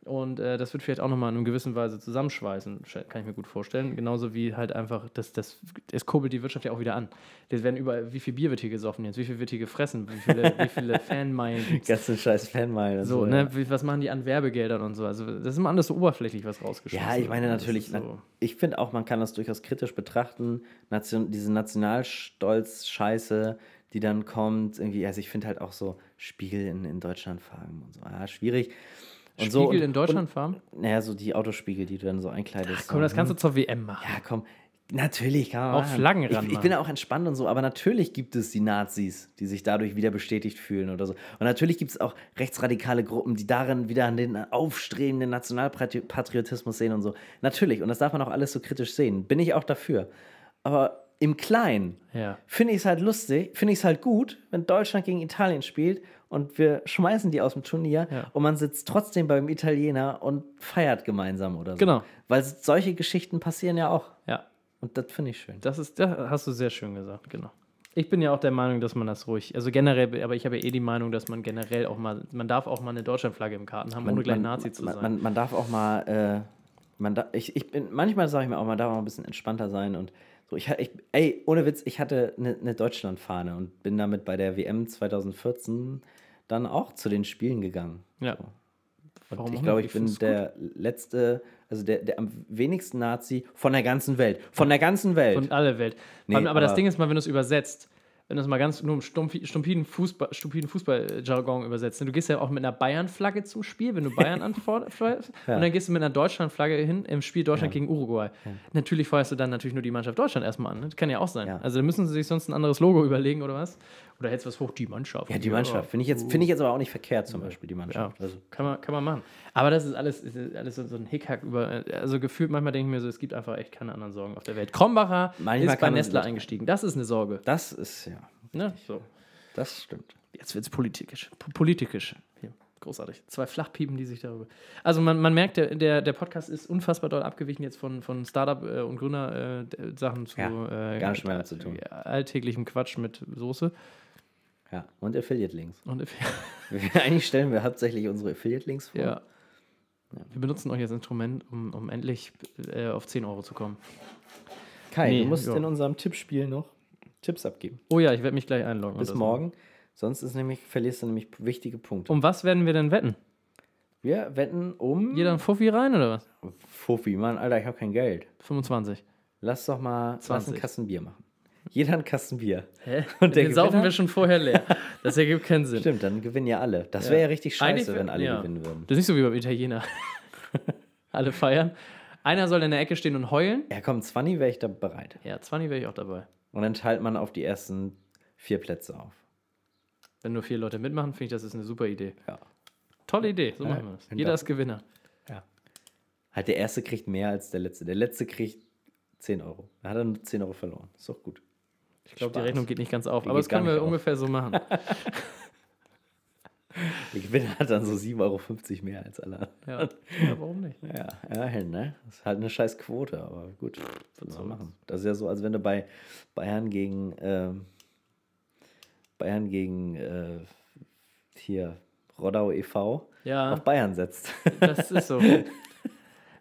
Und äh, das wird vielleicht auch nochmal in einer gewissen Weise zusammenschweißen, sch- kann ich mir gut vorstellen. Genauso wie halt einfach, das, das, es kurbelt die Wirtschaft ja auch wieder an. Das werden überall, wie viel Bier wird hier gesoffen jetzt, wie viel wird hier gefressen, wie viele, wie viele Fanmeilen gibt's ganzen scheiß Fanmeilen. so, ja. ne, wie, was machen die an Werbegeldern und so? Also, das ist immer alles so oberflächlich, was rausgeschmissen Ja, ich meine wird. Natürlich, So. ich finde auch, man kann das durchaus kritisch betrachten. Nation, diese Nationalstolz-Scheiße, die dann kommt, irgendwie, also ich finde halt auch so Spiegel in, in Deutschland fahren und so, ja, schwierig. Und so, Spiegel und, in Deutschland fahren? Und, naja, so die Autospiegel, die du dann so einkleidest. Komm, so, das kannst du zur WM machen. Ja, komm. Natürlich kann man Auch machen. Flaggen ich, ich ranmachen. bin auch entspannt und so, aber natürlich gibt es die Nazis, die sich dadurch wieder bestätigt fühlen oder so. Und natürlich gibt es auch rechtsradikale Gruppen, die darin wieder an den aufstrebenden Nationalpatriotismus sehen und so. Natürlich, und das darf man auch alles so kritisch sehen. Bin ich auch dafür. Aber im Kleinen Ja. finde ich es halt lustig, finde ich es halt gut, wenn Deutschland gegen Italien spielt und wir schmeißen die aus dem Turnier Ja. und man sitzt trotzdem beim Italiener und feiert gemeinsam oder so. Genau. Weil solche Geschichten passieren ja auch. Ja, Und das finde ich schön. das ist, das hast du sehr schön gesagt, genau. Ich bin ja auch der Meinung, dass man das ruhig, also generell, aber ich habe ja eh die Meinung, dass man generell auch mal, man darf auch mal eine Deutschlandflagge im Karten haben, ohne gleich Nazi zu man, sein. Man, man darf auch mal, äh, man da, ich, ich bin, manchmal sage ich mir auch, man darf auch ein bisschen entspannter sein und so. Ich, ich, ey, ohne Witz, ich hatte eine, eine Deutschlandfahne und bin damit bei der WM 2014 dann auch zu den Spielen gegangen. ja. Und Warum ich glaube, nicht? ich bin der letzte, also der, der am wenigsten Nazi von der ganzen Welt. Von der ganzen Welt. Von aller Welt. Nee, allem, aber, das aber- Ding ist mal, wenn du es übersetzt, wenn du es mal ganz nur im stupiden Fußball, stupiden Fußballjargon übersetzt. ne, Du gehst ja auch mit einer Bayern-Flagge zum Spiel, wenn du Bayern anforderst. Und dann gehst du mit einer Deutschland-Flagge hin im Spiel Deutschland gegen Uruguay. Natürlich feuerst du dann natürlich nur die Mannschaft Deutschland erstmal an. ne? Das kann ja auch sein. Ja. Also da müssen sie sich sonst ein anderes Logo überlegen oder was? Oder hältst du was hoch? Die Mannschaft. ja, die Mannschaft. Finde ich, jetzt- finde ich jetzt aber auch nicht verkehrt, zum Beispiel, die Ja, Mannschaft. Also, kann man, kann man machen. Aber das ist alles, ist alles so ein Hickhack über. Also gefühlt, manchmal denke ich mir so, es gibt einfach echt keine anderen Sorgen auf der Welt. Krombacher Manchmal ist bei kann man Nestle es- eingestiegen. Das ist eine Sorge. das ist, ja, Ne? So. das stimmt. Jetzt wird es politisch. P politisch. Hier. Großartig. Zwei Flachpiepen, die sich darüber. Also man, man merkt, der, der, der Podcast ist unfassbar doll abgewichen jetzt von, von Startup äh, und Gründer-Sachen zu Ja, äh, gar nicht mehr zu tun. alltäglichem Quatsch mit Soße. Ja, und Affiliate-Links. Und Eigentlich stellen wir hauptsächlich unsere Affiliate-Links vor. ja. Wir benutzen euch als Instrument, um, um endlich äh, auf 10 Euro zu kommen. Kai, Nee, du musst ja. in unserem Tippspiel noch Tipps abgeben. Oh ja, ich werde mich gleich einloggen. Bis oder so. morgen. Sonst ist nämlich, verlierst du nämlich wichtige Punkte. Um was werden wir denn wetten? Wir wetten um. Jeder ein Fuffi rein oder was? Fuffi, Mann, Alter, ich habe kein Geld. 25. Lass doch mal lass einen 20. Kasten Bier machen. Jeder ein Kasten Bier. Hä? Und Den saufen wir schon vorher leer. Das ergibt keinen Sinn. Stimmt, dann gewinnen ja alle. Das Ja. wäre ja richtig Eigentlich scheiße, wär- wenn alle ja. gewinnen würden. Das ist nicht so wie beim Italiener. Alle feiern. Einer soll in der Ecke stehen und heulen. Ja, komm, 20 wäre ich da bereit. Ja, 20 wäre ich auch dabei. Und dann teilt man auf die ersten vier Plätze auf. Wenn nur vier Leute mitmachen, finde ich, das ist eine super Idee. Ja. Tolle Idee, so Ja, machen wir das. Jeder ist Gewinner. Halt, der erste kriegt mehr als der letzte. Der letzte kriegt 10 Euro. Da hat er nur 10 Euro verloren. Ist doch gut. Ich glaube, die. Rechnung geht nicht ganz auf, Die aber das können wir auf. ungefähr so machen. Der Gewinner hat dann so 7,50 Euro mehr als alle anderen. Ja, ja warum nicht? Ja, immerhin, ne? Das ist halt eine scheiß Quote, aber gut. Was soll machen? Das ist ja so, als wenn du bei Bayern gegen ähm, Bayern gegen äh, hier Roddau e.V. Ja, auf Bayern setzt. das ist so.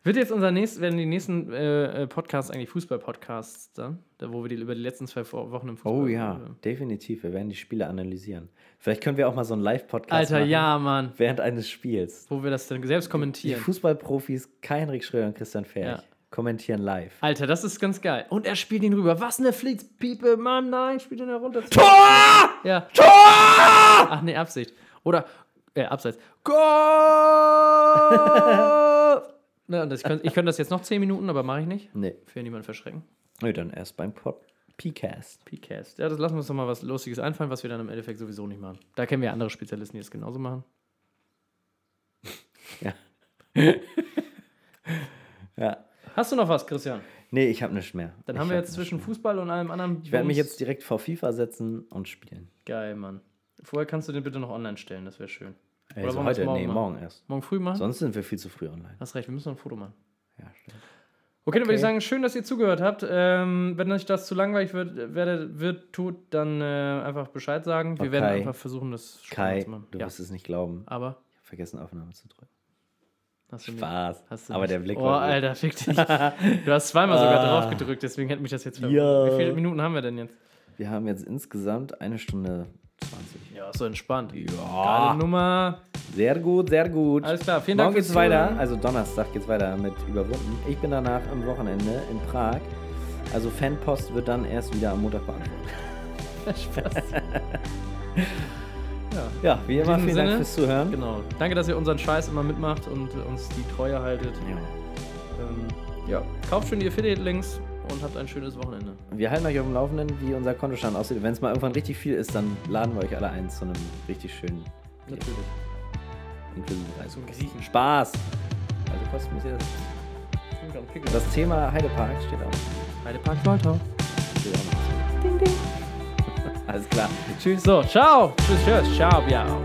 Wird jetzt unser nächstes, werden die nächsten äh, äh, Podcasts eigentlich Fußball-Podcasts dann? Da, wo wir die, über die letzten zwei Wo- Wochen im Fußball. Oh ja, äh, definitiv. Wir werden die Spiele analysieren. Vielleicht können wir auch mal so einen Live-Podcast Alter, machen ja, Mann. während eines Spiels. Wo wir das dann selbst Die kommentieren. Fußballprofis Kai Henrik Schröder und Christian Ferch Ja. kommentieren live. Alter, das ist ganz geil. Und er spielt ihn rüber. Was eine Flitzpiepe, Mann, nein, spielt ihn herunter. Tor! Ja. Tor! Ach nee, Absicht. Oder Äh, abseits. Goal! Na, das, ich könnte ich könnt das jetzt noch 10 Minuten, aber mache ich nicht. Nee. Für niemanden verschrecken. Nee, dann erst beim Pod PCast. PCast. Ja, das lassen wir uns doch mal was Lustiges einfallen, was wir dann im Endeffekt sowieso nicht machen. Da kennen wir andere Spezialisten, die das genauso machen. Ja. ja. Hast du noch was, Christian? Nee, ich habe nichts mehr. Dann ich haben wir jetzt zwischen mehr. Fußball und allem anderen. Ich werde mich jetzt direkt vor FIFA setzen und spielen. Geil, Mann. Vorher kannst du den bitte noch online stellen, das wäre schön. Also wir es heute? morgen nee, machen? morgen erst. Morgen früh machen? Sonst sind wir viel zu früh online. Hast recht, wir müssen noch ein Foto machen. Ja, stimmt. Okay, dann würde ich Okay. sagen, schön, dass ihr zugehört habt. Ähm, wenn euch das zu langweilig wird, werde, wird tut, dann äh, einfach Bescheid sagen. Wir Okay. werden einfach versuchen, das Kai, zu machen. du ja, wirst es nicht glauben. aber Ich habe vergessen, Aufnahme zu drücken. hast Spaß. Hast du Aber nicht. der Blick Oh, war gut. Alter, fick dich. Du hast zweimal sogar Ah. drauf gedrückt, deswegen hätte mich das jetzt Ja. verwundert. Wie viele Minuten haben wir denn jetzt? Wir haben jetzt insgesamt eine Stunde 20. Ja, so entspannt. Geile Ja. Nummer. Sehr gut, sehr gut. Alles klar, vielen Dank Morgen geht's weiter, also Donnerstag geht's weiter mit Überwunden. Ich bin danach am Wochenende in Prag. Also Fanpost wird dann erst wieder am Montag beantwortet. Spaß. ja. Ja, wie immer, vielen Sinne, Dank fürs Zuhören. Genau. Danke, dass ihr unseren Scheiß immer mitmacht und uns die Treue haltet. Ja. Ähm, ja, kauft schön die Affiliate-Links und habt ein schönes Wochenende. Wir halten euch auf dem Laufenden, wie unser Kontostand aussieht. Wenn es mal irgendwann richtig viel ist, dann laden wir euch alle ein zu einem richtig schönen Natürlich. inklusive Reise. Zum Griechen. Spaß! Also kostet muss ihr das. Das Thema Heidepark steht auch, Heidepark Schmaltau. steht auch. Ding, ding. Alles klar. Tschüss. So, ciao. Tschüss, tschüss. Ciao, ciao.